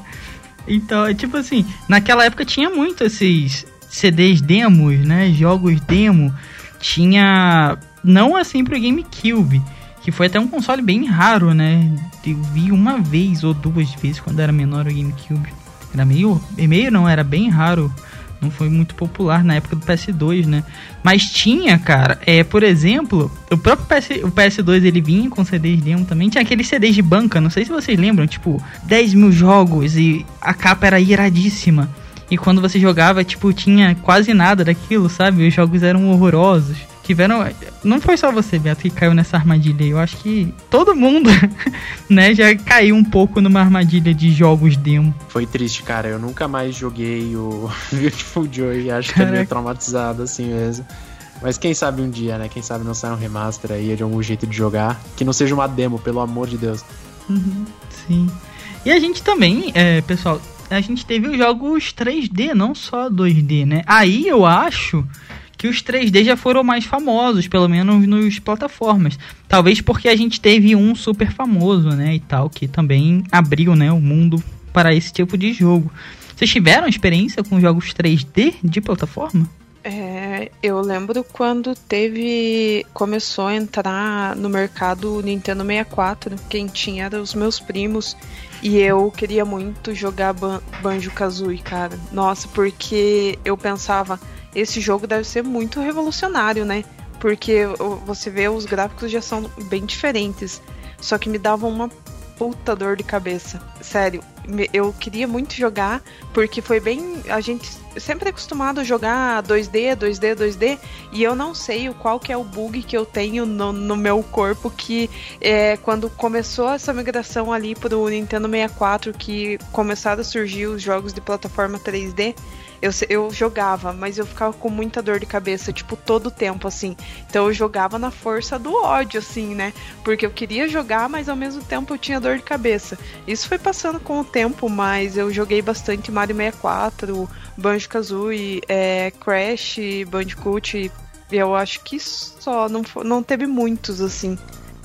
Então, é tipo assim, naquela época tinha muito esses CDs demos, né? Jogos demo. Tinha. Não assim pro GameCube. Que foi até um console bem raro, né? Eu vi uma vez ou duas vezes quando era menor o GameCube. Era meio. Meio não, era bem raro não foi muito popular na época do PS2, né? Mas tinha, cara, é, por exemplo, o próprio PS, o PS2 ele vinha com CDs demo também, tinha aqueles CDs de banca, não sei se vocês lembram, tipo, 10 mil jogos e a capa era iradíssima. E quando você jogava, tipo, tinha quase nada daquilo, sabe? Os jogos eram horrorosos tiveram. Não foi só você, Beto, que caiu nessa armadilha. Eu acho que todo mundo, né, já caiu um pouco numa armadilha de jogos demo. Foi triste, cara. Eu nunca mais joguei o Beautiful Joy. Acho que é meio traumatizado assim mesmo. Mas quem sabe um dia, né? Quem sabe não sai um remaster aí de algum jeito de jogar. Que não seja uma demo, pelo amor de Deus. Uhum, sim. E a gente também, é, pessoal, a gente teve os jogos 3D, não só 2D, né? Aí eu acho que os 3D já foram mais famosos, pelo menos nos plataformas. Talvez porque a gente teve um super famoso, né, e tal, que também abriu, né, o mundo para esse tipo de jogo. Vocês tiveram experiência com jogos 3D de plataforma? É, eu lembro quando teve. começou a entrar no mercado Nintendo 64. Quem tinha eram os meus primos. E eu queria muito jogar Ban Banjo Kazooie, cara. Nossa, porque eu pensava, esse jogo deve ser muito revolucionário, né? Porque você vê os gráficos já são bem diferentes. Só que me davam uma puta dor de cabeça. Sério, eu queria muito jogar, porque foi bem. A gente sempre acostumado a jogar 2D, 2D, 2D, e eu não sei o qual que é o bug que eu tenho no, no meu corpo que é, quando começou essa migração ali pro Nintendo 64, que começaram a surgir os jogos de plataforma 3D eu, eu jogava, mas eu ficava com muita dor de cabeça, tipo, todo o tempo, assim. Então eu jogava na força do ódio, assim, né? Porque eu queria jogar, mas ao mesmo tempo eu tinha dor de cabeça. Isso foi passando com o tempo, mas eu joguei bastante Mario 64, Banjo Kazooie, é, Crash, Bandicoot. Eu acho que só, não, não teve muitos, assim.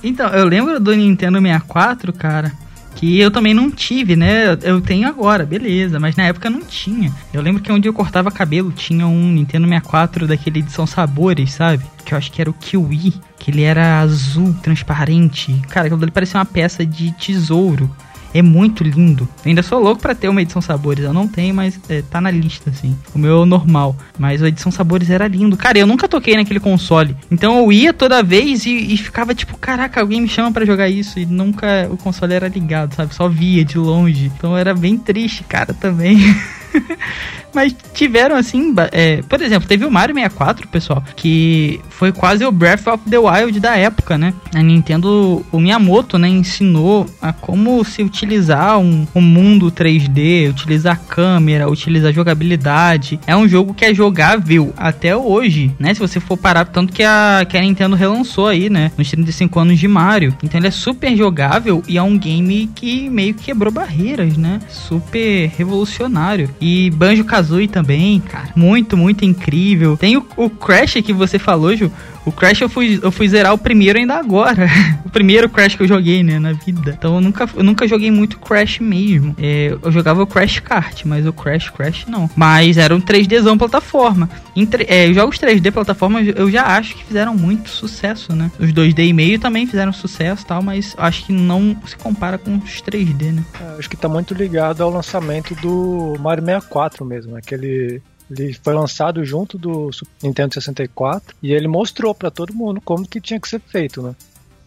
Então, eu lembro do Nintendo 64, cara que eu também não tive, né? Eu tenho agora, beleza, mas na época não tinha. Eu lembro que onde eu cortava cabelo tinha um Nintendo 64 daquele edição sabores, sabe? Que eu acho que era o Kiwi, que ele era azul, transparente. Cara, aquilo ali parecia uma peça de tesouro. É muito lindo. Ainda sou louco para ter uma edição Sabores. Eu não tenho, mas é, tá na lista, assim. O meu normal. Mas a edição Sabores era lindo. Cara, eu nunca toquei naquele console. Então eu ia toda vez e, e ficava tipo, caraca, alguém me chama para jogar isso. E nunca o console era ligado, sabe? Só via de longe. Então era bem triste, cara, também. Mas tiveram assim, é, por exemplo, teve o Mario 64, pessoal, que foi quase o Breath of the Wild da época, né? A Nintendo, o Miyamoto, né, ensinou a como se utilizar um, um mundo 3D, utilizar câmera, utilizar jogabilidade. É um jogo que é jogável até hoje, né? Se você for parar, tanto que a, que a Nintendo relançou aí, né? Nos 35 anos de Mario. Então ele é super jogável e é um game que meio que quebrou barreiras, né? Super revolucionário. E Banjo Kazooie também, cara. Muito, muito incrível. Tem o, o Crash que você falou, Ju. O Crash eu fui, eu fui zerar o primeiro ainda agora. o primeiro Crash que eu joguei, né, na vida. Então eu nunca, eu nunca joguei muito Crash mesmo. É, eu jogava o Crash Kart, mas o Crash Crash não. Mas era um 3Dzão plataforma. Em é, jogos 3D plataforma eu já acho que fizeram muito sucesso, né? Os 2D e meio também fizeram sucesso tal, mas acho que não se compara com os 3D, né? É, acho que tá muito ligado ao lançamento do Mario 64 mesmo, aquele ele foi lançado junto do Nintendo 64 e ele mostrou para todo mundo como que tinha que ser feito, né?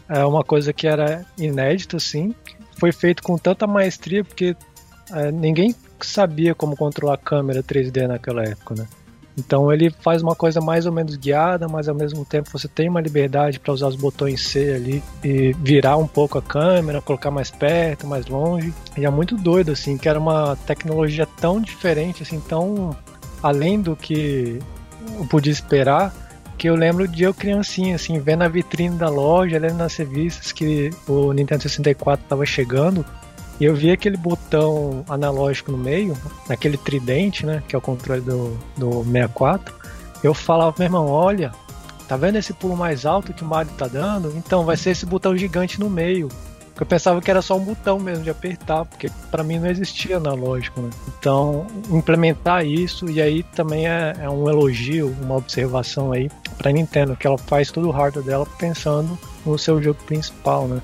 É uma coisa que era inédita, assim. Foi feito com tanta maestria porque é, ninguém sabia como controlar a câmera 3D naquela época, né? Então ele faz uma coisa mais ou menos guiada, mas ao mesmo tempo você tem uma liberdade para usar os botões C ali e virar um pouco a câmera, colocar mais perto, mais longe. E é muito doido assim, que era uma tecnologia tão diferente, assim, tão além do que eu podia esperar, que eu lembro de eu criancinha, assim, vendo a vitrine da loja, lendo nas revistas que o Nintendo 64 estava chegando, e eu vi aquele botão analógico no meio, naquele tridente, né, que é o controle do, do 64, eu falava, meu irmão, olha, tá vendo esse pulo mais alto que o Mario tá dando? Então, vai ser esse botão gigante no meio. Eu pensava que era só um botão mesmo de apertar, porque para mim não existia analógico, né? Então, implementar isso, e aí também é, é um elogio, uma observação aí pra Nintendo, que ela faz todo o hardware dela pensando no seu jogo principal, né?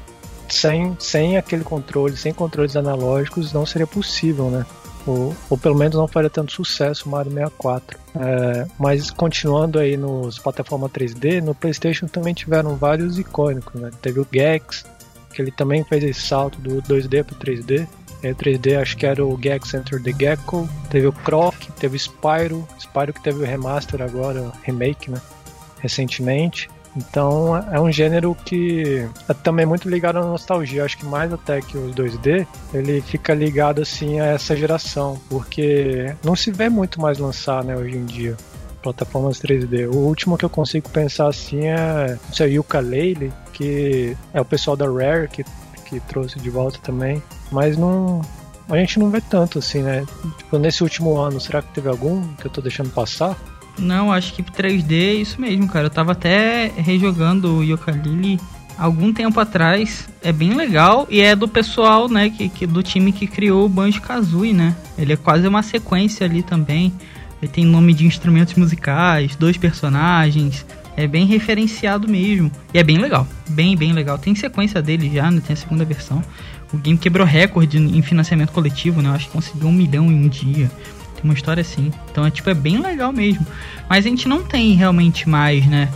Sem, sem aquele controle, sem controles analógicos, não seria possível, né? Ou, ou, pelo menos não faria tanto sucesso o Mario 64. É, mas continuando aí nos plataformas 3D, no PlayStation também tiveram vários icônicos, né? Teve o Gex, que ele também fez esse salto do 2D para 3D. É, 3D acho que era o Gex Enter the Gecko, teve o Croc, teve o Spyro, Spyro que teve o remaster agora, remake, né, recentemente. Então é um gênero que é também muito ligado à nostalgia, acho que mais até que os 2D, ele fica ligado assim a essa geração, porque não se vê muito mais lançar, né, hoje em dia plataformas 3D. O último que eu consigo pensar assim é o Yuka Ukulele, que é o pessoal da Rare que, que trouxe de volta também, mas não a gente não vê tanto assim, né? Tipo, nesse último ano, será que teve algum que eu tô deixando passar? Não, acho que 3D é isso mesmo, cara. Eu tava até rejogando o Yooka-Laylee algum tempo atrás. É bem legal e é do pessoal, né, que, que do time que criou o Banjo-Kazooie, né? Ele é quase uma sequência ali também. Tem nome de instrumentos musicais, dois personagens. É bem referenciado mesmo. E é bem legal. Bem, bem legal. Tem sequência dele já, né? Tem a segunda versão. O game quebrou recorde em financiamento coletivo, né? Eu acho que conseguiu um milhão em um dia. Tem uma história assim. Então é tipo, é bem legal mesmo. Mas a gente não tem realmente mais, né?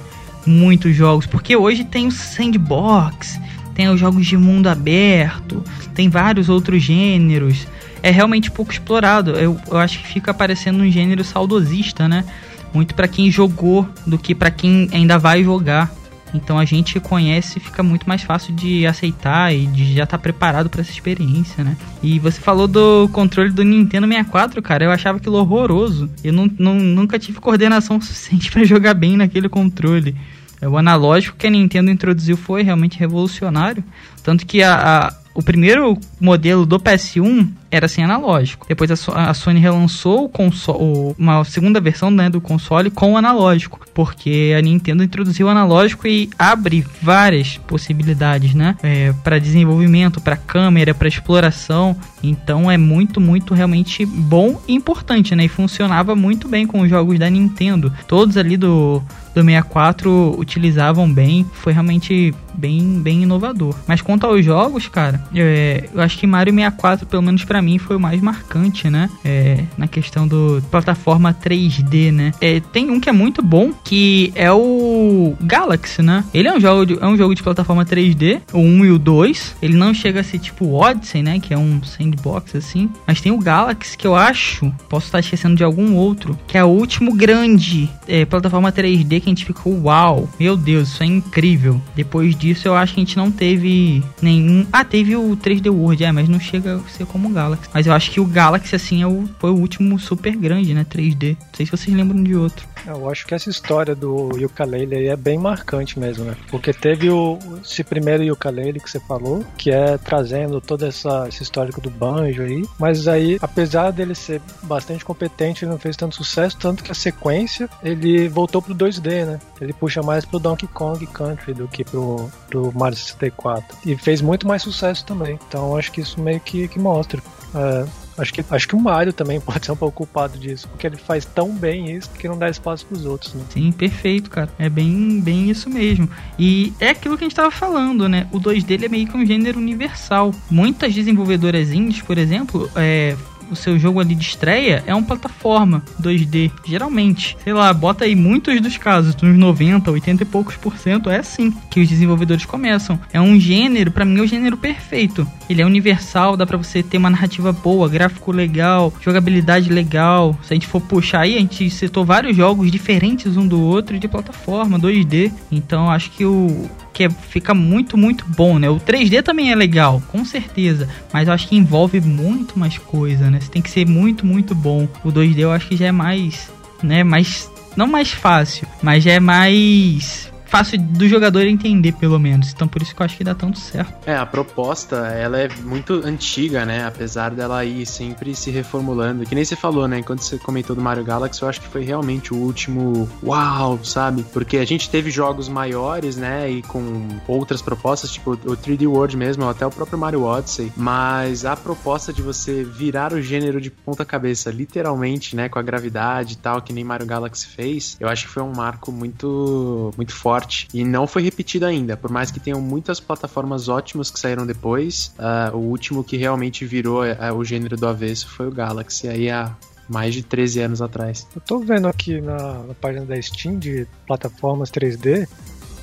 Muitos jogos. Porque hoje tem o sandbox, tem os jogos de mundo aberto, tem vários outros gêneros é realmente pouco explorado. Eu, eu acho que fica parecendo um gênero saudosista, né? Muito para quem jogou do que para quem ainda vai jogar. Então a gente conhece fica muito mais fácil de aceitar e de já estar tá preparado para essa experiência, né? E você falou do controle do Nintendo 64, cara. Eu achava aquilo horroroso. Eu não, não, nunca tive coordenação suficiente para jogar bem naquele controle. O analógico que a Nintendo introduziu foi realmente revolucionário. Tanto que a, a o primeiro modelo do PS1 era sem analógico. Depois a, Sony relançou o console, uma segunda versão né, do console com analógico, porque a Nintendo introduziu o analógico e abre várias possibilidades, né, é, para desenvolvimento, para câmera, para exploração. Então é muito, muito realmente bom e importante, né, e funcionava muito bem com os jogos da Nintendo. Todos ali do do 64 utilizavam bem, foi realmente bem, bem inovador. Mas quanto aos jogos, cara, é, eu acho que Mario 64, pelo menos para mim foi o mais marcante, né? É, na questão do plataforma 3D, né? É, tem um que é muito bom, que é o Galaxy, né? Ele é um jogo de, é um jogo de plataforma 3D, o 1 e o 2. Ele não chega a ser tipo Odyssey, né? Que é um sandbox assim. Mas tem o Galaxy que eu acho, posso estar esquecendo de algum outro, que é o último grande é, plataforma 3D que a gente ficou, uau, meu Deus, isso é incrível. Depois disso eu acho que a gente não teve nenhum. Ah, teve o 3D World, é, mas não chega a ser como o Galaxy. Mas eu acho que o Galaxy, assim, é o, foi o último super grande, né? 3D. Não sei se vocês lembram de outro. Eu acho que essa história do ukulele aí é bem marcante mesmo, né? Porque teve o, esse primeiro ukulele que você falou, que é trazendo toda essa esse histórico do banjo aí, mas aí, apesar dele ser bastante competente, ele não fez tanto sucesso, tanto que a sequência ele voltou pro 2D, né? Ele puxa mais pro Donkey Kong Country do que pro, pro Mario 64. E fez muito mais sucesso também. Então acho que isso meio que, que mostra. É, Acho que, acho que o Mario também pode ser um pouco culpado disso, porque ele faz tão bem isso que não dá espaço pros outros, né? Sim, perfeito, cara. É bem, bem isso mesmo. E é aquilo que a gente tava falando, né? O 2D é meio que um gênero universal. Muitas desenvolvedoras indies, por exemplo, é, o seu jogo ali de estreia é uma plataforma 2D, geralmente. Sei lá, bota aí muitos dos casos, uns 90, 80 e poucos por cento, é assim que os desenvolvedores começam. É um gênero, para mim é o gênero perfeito. Ele é universal, dá para você ter uma narrativa boa, gráfico legal, jogabilidade legal. Se a gente for puxar aí, a gente citou vários jogos diferentes um do outro de plataforma 2D. Então acho que o que é, fica muito, muito bom, né? O 3D também é legal, com certeza, mas eu acho que envolve muito mais coisa, né? Você tem que ser muito, muito bom. O 2D eu acho que já é mais, né, mais não mais fácil, mas já é mais fácil do jogador entender, pelo menos. Então por isso que eu acho que dá tanto certo. É, a proposta, ela é muito antiga, né? Apesar dela ir sempre se reformulando. Que nem você falou, né? Quando você comentou do Mario Galaxy, eu acho que foi realmente o último uau, sabe? Porque a gente teve jogos maiores, né? E com outras propostas, tipo o 3D World mesmo, até o próprio Mario Odyssey. Mas a proposta de você virar o gênero de ponta cabeça, literalmente, né? Com a gravidade e tal, que nem Mario Galaxy fez, eu acho que foi um marco muito, muito forte forte e não foi repetido ainda, por mais que tenham muitas plataformas ótimas que saíram depois. Uh, o último que realmente virou uh, o gênero do avesso foi o Galaxy, aí há mais de 13 anos atrás. Eu tô vendo aqui na, na página da Steam de plataformas 3D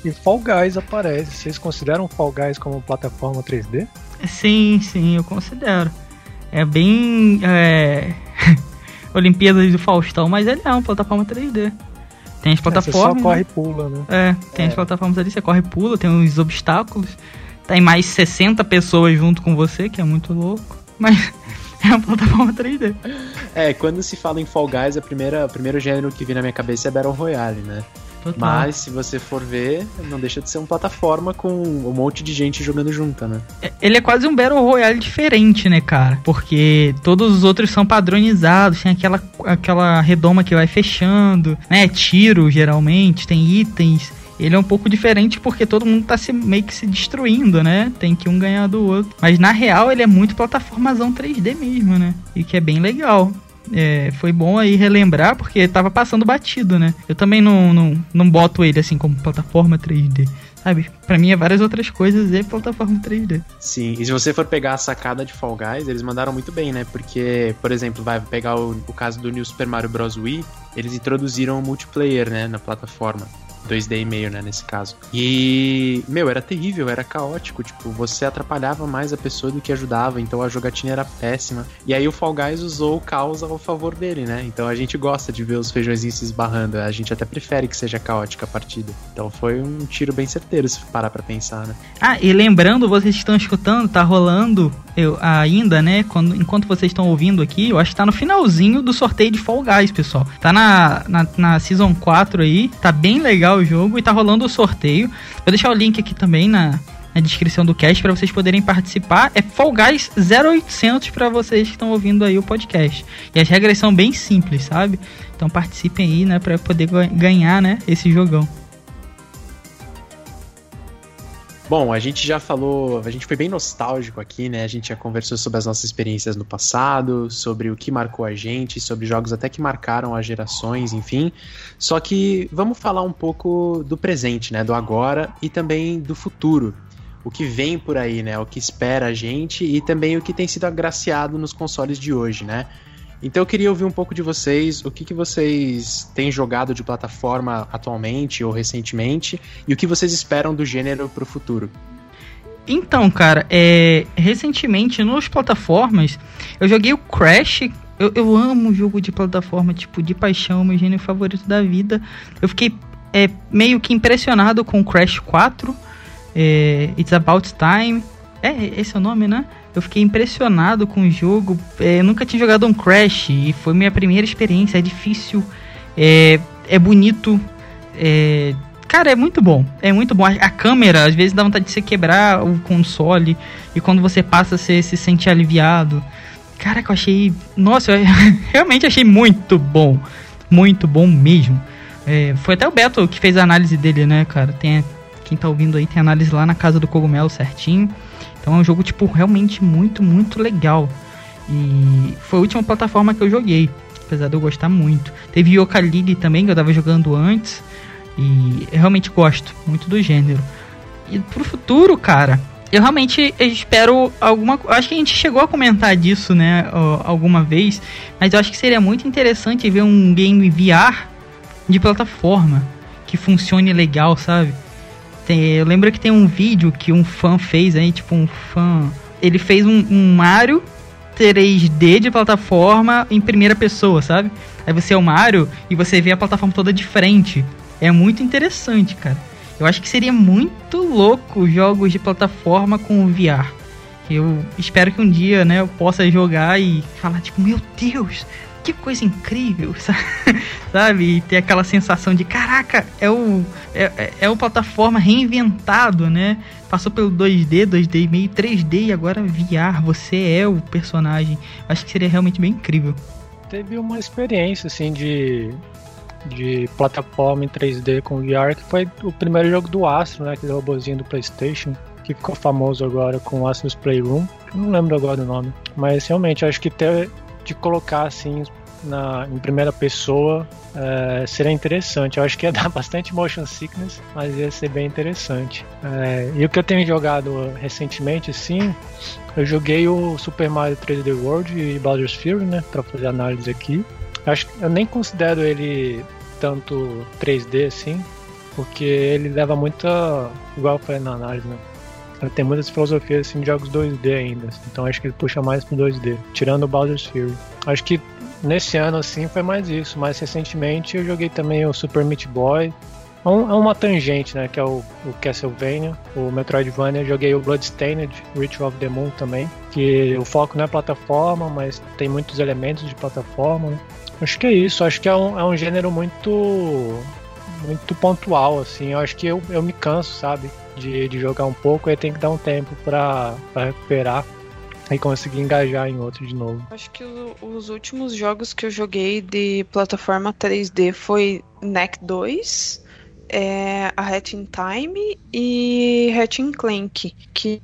e Fall Guys aparece. Vocês consideram Fall Guys como plataforma 3D? Sim, sim, eu considero. É bem. É... Olimpíadas do Faustão, mas ele é uma plataforma 3D. Tem as plataformas. É, você só corre e pula, né? É, tem é. as plataformas ali, você corre e pula, tem os obstáculos. Tem mais 60 pessoas junto com você, que é muito louco. Mas é uma plataforma 3D. É, quando se fala em Fall Guys, a primeira, o primeiro gênero que vem na minha cabeça é Battle Royale, né? Total. Mas se você for ver, não deixa de ser uma plataforma com um monte de gente jogando junto, né? É, ele é quase um Battle Royale diferente, né, cara? Porque todos os outros são padronizados, tem aquela, aquela redoma que vai fechando, né? Tiro, geralmente, tem itens. Ele é um pouco diferente porque todo mundo tá se, meio que se destruindo, né? Tem que um ganhar do outro. Mas na real ele é muito plataformazão 3D mesmo, né? E que é bem legal é, foi bom aí relembrar, porque tava passando batido, né? Eu também não, não, não boto ele assim como plataforma 3D. Sabe? Pra mim é várias outras coisas e plataforma 3D. Sim, e se você for pegar a sacada de Fall Guys, eles mandaram muito bem, né? Porque, por exemplo, vai pegar o, o caso do New Super Mario Bros. Wii, eles introduziram o multiplayer, né, na plataforma. 2D e meio, né, nesse caso. E, meu, era terrível, era caótico, tipo, você atrapalhava mais a pessoa do que ajudava, então a jogatina era péssima. E aí o Fall Guys usou o caos ao favor dele, né? Então a gente gosta de ver os feijõezinhos se esbarrando, a gente até prefere que seja caótica a partida. Então foi um tiro bem certeiro se parar pra pensar, né? Ah, e lembrando, vocês estão escutando, tá rolando eu, ainda, né? Quando, enquanto vocês estão ouvindo aqui, eu acho que tá no finalzinho do sorteio de Fall Guys, pessoal. Tá na, na, na Season 4 aí, tá bem legal o jogo e tá rolando o sorteio. Vou deixar o link aqui também na, na descrição do cast para vocês poderem participar. É Fall Guys 0800 para vocês que estão ouvindo aí o podcast. E as regras são bem simples, sabe? Então participem aí, né, para poder ganhar, né, esse jogão. Bom, a gente já falou, a gente foi bem nostálgico aqui, né? A gente já conversou sobre as nossas experiências no passado, sobre o que marcou a gente, sobre jogos até que marcaram as gerações, enfim. Só que vamos falar um pouco do presente, né? Do agora e também do futuro. o que vem por aí, né? O que espera a gente e também o que tem sido agraciado nos consoles de hoje, né? Então eu queria ouvir um pouco de vocês, o que, que vocês têm jogado de plataforma atualmente ou recentemente e o que vocês esperam do gênero pro futuro. Então, cara, é, recentemente nos plataformas eu joguei o Crash. Eu, eu amo jogo de plataforma, tipo, de paixão, meu gênero favorito da vida. Eu fiquei é, meio que impressionado com o Crash 4. É, It's About Time. É, esse é o nome, né? Eu fiquei impressionado com o jogo. É, eu nunca tinha jogado um Crash e foi minha primeira experiência. É difícil, é, é bonito. É, cara, é muito bom. É muito bom. A, a, câmera, às vezes, dá vontade de você quebrar o console. E quando você passa, você se sente aliviado. Cara, eu achei. Nossa, eu realmente achei muito bom. Muito bom mesmo. É, foi até o Beto que fez a análise dele, né, cara? Tem, quem tá ouvindo aí tem análise lá na casa do cogumelo certinho. Então é um jogo, tipo, realmente muito, muito legal. E foi a última plataforma que eu joguei, apesar de eu gostar muito. Teve Yooka-Laylee também, que eu tava jogando antes. E eu realmente gosto muito do gênero. E pro futuro, cara, eu realmente espero alguma Acho que a gente chegou a comentar disso, né, alguma vez. Mas eu acho que seria muito interessante ver um game VR de plataforma que funcione legal, sabe? Tem, eu lembro que tem um vídeo que um fã fez aí, tipo um fã. Ele fez um, um Mario 3D de plataforma em primeira pessoa, sabe? Aí você é o Mario e você vê a plataforma toda de frente. É muito interessante, cara. Eu acho que seria muito louco jogos de plataforma com VR. Eu espero que um dia, né, eu possa jogar e falar tipo, meu Deus, que coisa incrível, sabe? E ter aquela sensação de caraca, é o é, é, é o plataforma reinventado, né? Passou pelo 2D, 2D meio 3D e agora VR, você é o personagem. Acho que seria realmente bem incrível. Teve uma experiência assim de de plataforma em 3D com VR, que foi o primeiro jogo do Astro, né? Aquele robôzinho do PlayStation, que ficou famoso agora com o Astro's Playroom. Eu não lembro agora o nome. Mas realmente, acho que ter de colocar assim na, em primeira pessoa é, seria interessante. Eu acho que ia dar bastante motion sickness, mas ia ser bem interessante. É, e o que eu tenho jogado recentemente, sim, eu joguei o Super Mario 3D World e Bowser's Fury, né, para fazer análise aqui. Eu acho eu nem considero ele tanto 3D assim, porque ele leva muita, igual eu falei na análise, né? Tem muitas filosofias assim, de jogos 2D ainda, assim, então acho que ele puxa mais pro 2D, tirando o Bowser's Fury. Acho que nesse ano assim foi mais isso. Mais recentemente eu joguei também o Super Meat Boy. É, é uma tangente, né? Que é o, o, Castlevania, o Metroidvania. Joguei o Bloodstained, Ritual of the Moon também. Que o foco não é plataforma, mas tem muitos elementos de plataforma. Né? Acho que é isso. Acho que é um, é um gênero muito muito pontual, assim. Eu acho que eu, eu me canso, sabe? De, de jogar um pouco e tem que dar um tempo para recuperar e conseguir engajar em outro de novo. Acho que o, os últimos jogos que eu joguei de plataforma 3D foi Neck 2, é, a Hat in Time e Hat in Clank, que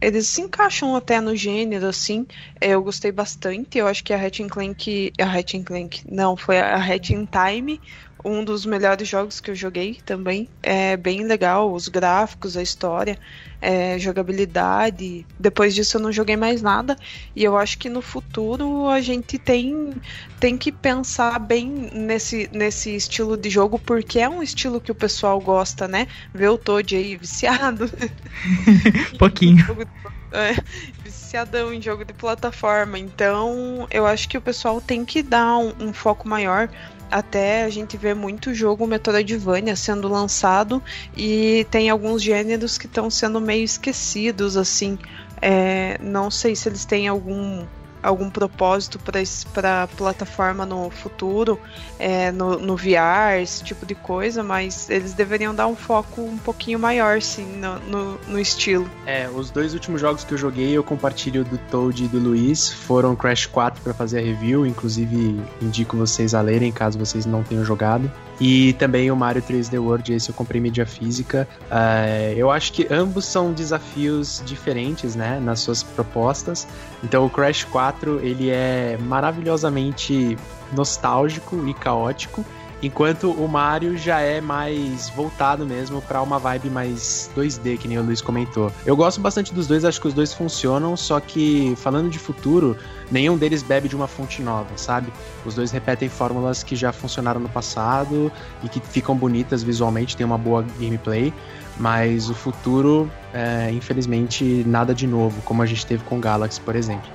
eles se encaixam até no gênero, assim. Eu gostei bastante. Eu acho que a Hat Clank. A Hat Clank. Não, foi a Hat Time um dos melhores jogos que eu joguei também. É bem legal, os gráficos, a história, é, jogabilidade. Depois disso eu não joguei mais nada. E eu acho que no futuro a gente tem, tem que pensar bem nesse, nesse estilo de jogo, porque é um estilo que o pessoal gosta, né? Ver o Toad aí viciado. Pouquinho. É, viciadão em jogo de plataforma. Então, eu acho que o pessoal tem que dar um, um foco maior até a gente vê muito jogo Metroidvania sendo lançado e tem alguns gêneros que estão sendo meio esquecidos, assim. É, não sei se eles têm algum algum propósito para a plataforma no futuro, é, no, no VR, esse tipo de coisa, mas eles deveriam dar um foco um pouquinho maior, sim, no, no, no estilo. É, os dois últimos jogos que eu joguei, eu compartilho do Toad e do Luiz, foram Crash 4 para fazer a review, inclusive indico vocês a lerem caso vocês não tenham jogado. E também o Mario 3D World, esse eu comprei mídia física. Uh, eu acho que ambos são desafios diferentes, né, nas suas propostas. Então o Crash 4, ele é maravilhosamente nostálgico e caótico. Enquanto o Mario já é mais voltado mesmo para uma vibe mais 2D, que nem o Luiz comentou. Eu gosto bastante dos dois, acho que os dois funcionam, só que falando de futuro, nenhum deles bebe de uma fonte nova, sabe? Os dois repetem fórmulas que já funcionaram no passado e que ficam bonitas visualmente, tem uma boa gameplay, mas o futuro, é, infelizmente, nada de novo, como a gente teve com Galaxy, por exemplo.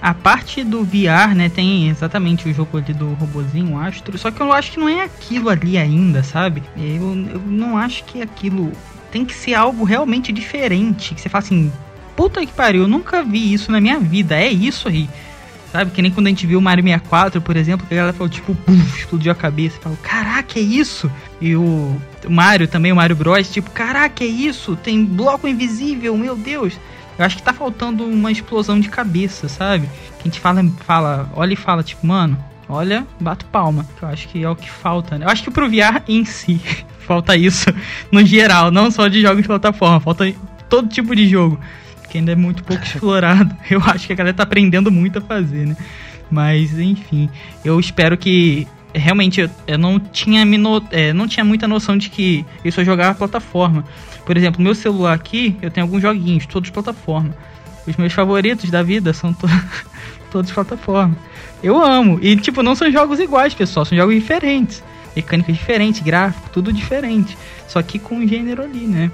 A parte do VR, né, tem exatamente o jogo ali do robozinho, Astro, só que eu acho que não é aquilo ali ainda, sabe? Eu, eu não acho que aquilo tem que ser algo realmente diferente, que você fala assim, puta que pariu, eu nunca vi isso na minha vida, é isso aí. Sabe, que nem quando a gente viu o Mario 64, por exemplo, que a galera falou, tipo, puf, explodiu a cabeça. Falou, caraca, é isso? E o Mario também, o Mario Bros, tipo, caraca, é isso? Tem bloco invisível, meu Deus. Eu acho que tá faltando uma explosão de cabeça, sabe? Que a gente fala, fala, olha e fala, tipo, mano, olha, bato palma. Eu acho que é o que falta, né? Eu acho que pro VR em si falta isso no geral, não só de jogos de plataforma, falta todo tipo de jogo, que ainda é muito pouco explorado. Eu acho que a galera tá aprendendo muito a fazer, né? Mas, enfim, eu espero que realmente eu, eu não tinha no, é, não tinha muita noção de que eu só jogava plataforma. Por exemplo, meu celular aqui, eu tenho alguns joguinhos, todos plataforma. Os meus favoritos da vida são to todos plataforma. Eu amo. E, tipo, não são jogos iguais, pessoal. São jogos diferentes. Mecânica diferente, gráfico, tudo diferente. Só que com um gênero ali, né?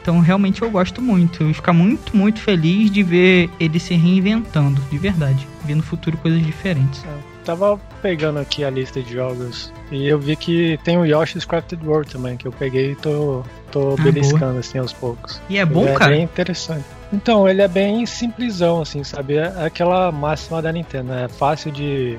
Então, realmente, eu gosto muito. Eu fico muito, muito feliz de ver ele se reinventando, de verdade. Ver no futuro coisas diferentes. É tava pegando aqui a lista de jogos e eu vi que tem o Yoshi's Crafted World também, que eu peguei e tô, tô ah, beliscando boa. assim aos poucos. E é bom, ele cara? É bem interessante. Então, ele é bem simplesão, assim, sabe? É aquela máxima da Nintendo, né? é fácil de,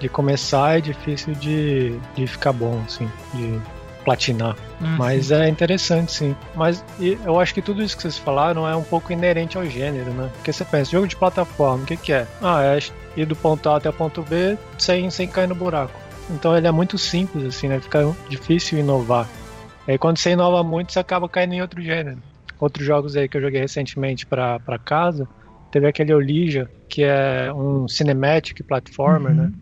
de começar e difícil de, de ficar bom, assim, de platinar. Ah, Mas é interessante, sim. Mas eu acho que tudo isso que vocês falaram é um pouco inerente ao gênero, né? Porque você pensa, jogo de plataforma, o que, que é? Ah, é ir do ponto A até o ponto B sem, sem cair no buraco. Então ele é muito simples, assim, né? Fica difícil inovar. Aí quando você inova muito, você acaba caindo em outro gênero. Outros jogos aí que eu joguei recentemente para casa, teve aquele Olija, que é um cinematic platformer, uhum. né?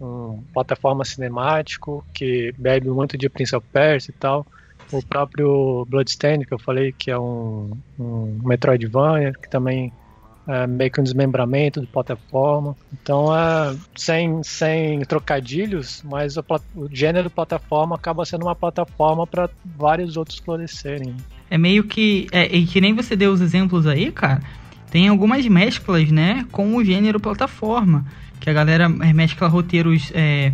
um plataforma cinemático que bebe muito de Prince of Persia e tal. O próprio Bloodstained, que eu falei que é um, um Metroidvania, que também é meio que um desmembramento de plataforma. Então, é, sem, sem trocadilhos, mas o, o gênero plataforma acaba sendo uma plataforma para vários outros florescerem. É meio que. É, e que nem você deu os exemplos aí, cara. Tem algumas mesclas, né, com o gênero plataforma que a galera mescla roteiros é,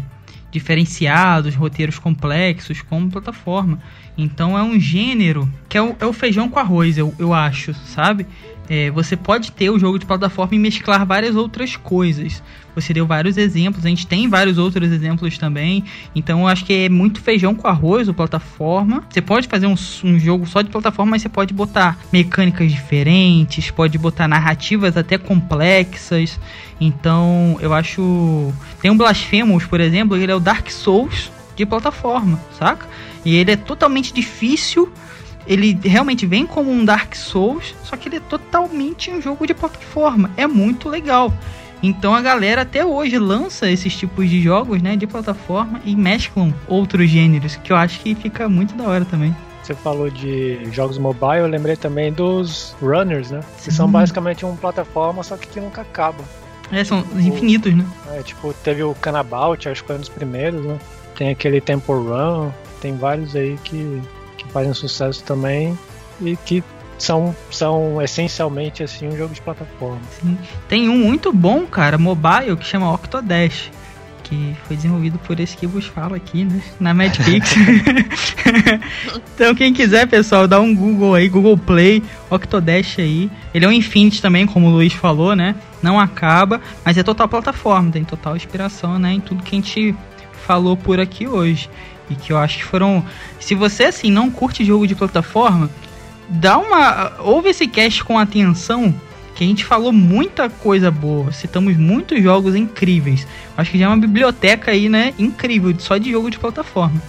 diferenciados, roteiros complexos com plataforma. Então é um gênero que é o, é o feijão com arroz, eu, eu acho, sabe? É, você pode ter o jogo de plataforma e mesclar várias outras coisas. Você deu vários exemplos, a gente tem vários outros exemplos também. Então eu acho que é muito feijão com arroz o plataforma. Você pode fazer um, um jogo só de plataforma, mas você pode botar mecânicas diferentes, pode botar narrativas até complexas. Então eu acho. Tem um Blasphemous, por exemplo, ele é o Dark Souls de plataforma, saca? E ele é totalmente difícil ele realmente vem como um Dark Souls, só que ele é totalmente um jogo de plataforma. É muito legal. Então a galera até hoje lança esses tipos de jogos, né, de plataforma e mesclam outros gêneros, que eu acho que fica muito da hora também. Você falou de jogos mobile, eu lembrei também dos runners, né? Que são basicamente uma plataforma, só que que nunca acaba. É, são tipo, infinitos, né? É, tipo, teve o Canabout, acho que foi um dos primeiros, né? Tem aquele Temple Run, tem vários aí que fazem sucesso também e que são, são essencialmente assim um jogo de plataforma. Sim. Tem um muito bom, cara, mobile, que chama Octodash. Que foi desenvolvido por esse que vos falo aqui, né? Na Madpix. então, quem quiser, pessoal, dá um Google aí, Google Play, Octodash aí. Ele é um Infinity também, como o Luiz falou, né? Não acaba, mas é total plataforma, tem total inspiração, né? Em tudo que a gente falou por aqui hoje. E que eu acho que foram. Se você assim não curte jogo de plataforma, dá uma. Ouve esse cast com atenção. Que a gente falou muita coisa boa, citamos muitos jogos incríveis. Acho que já é uma biblioteca aí, né? Incrível, só de jogo de plataforma.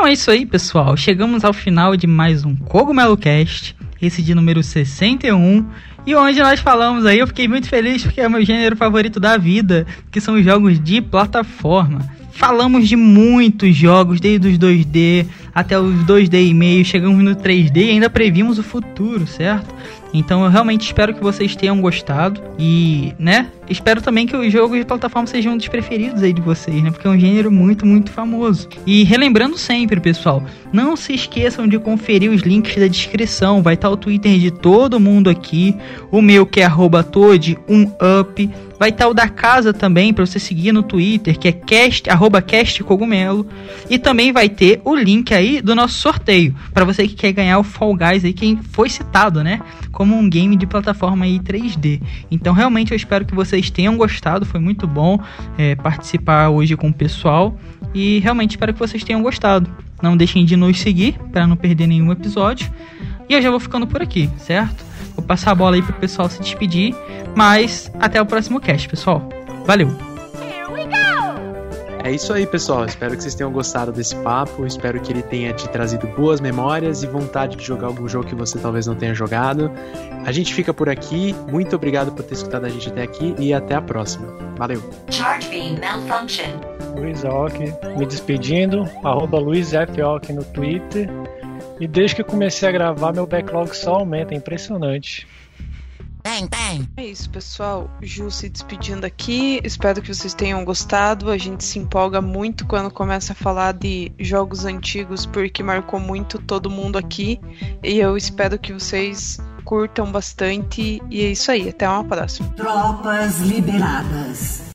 Então é isso aí, pessoal. Chegamos ao final de mais um Cogumelo Cast, esse de número 61. E onde nós falamos aí, eu fiquei muito feliz porque é meu gênero favorito da vida, que são os jogos de plataforma. Falamos de muitos jogos, desde os 2D até os 2D e meio, chegamos no 3D e ainda previmos o futuro, certo? Então eu realmente espero que vocês tenham gostado e, né, espero também que os jogos de plataforma sejam um dos preferidos aí de vocês, né? Porque é um gênero muito, muito famoso. E relembrando sempre, pessoal, não se esqueçam de conferir os links da descrição, vai estar o Twitter de todo mundo aqui, o meu que é arroba up Vai estar o da casa também para você seguir no Twitter, que é cast, arroba castcogumelo. E também vai ter o link aí do nosso sorteio, para você que quer ganhar o Fall Guys aí, quem foi citado, né? Como um game de plataforma aí 3D. Então realmente eu espero que vocês tenham gostado, foi muito bom é, participar hoje com o pessoal. E realmente espero que vocês tenham gostado. Não deixem de nos seguir para não perder nenhum episódio. E eu já vou ficando por aqui, certo? Vou passar a bola aí pro pessoal se despedir. Mas até o próximo cast, pessoal. Valeu! É isso aí, pessoal. Espero que vocês tenham gostado desse papo. Espero que ele tenha te trazido boas memórias e vontade de jogar algum jogo que você talvez não tenha jogado. A gente fica por aqui. Muito obrigado por ter escutado a gente até aqui e até a próxima. Valeu. Charge beam malfunction. Luiz Ock, me despedindo. Arroba Luiz F. Ock no Twitter. E desde que eu comecei a gravar, meu backlog só aumenta. É impressionante. Bang, bang. É isso, pessoal. Ju se despedindo aqui. Espero que vocês tenham gostado. A gente se empolga muito quando começa a falar de jogos antigos, porque marcou muito todo mundo aqui. E eu espero que vocês curtam bastante. E é isso aí. Até uma próxima. Tropas liberadas.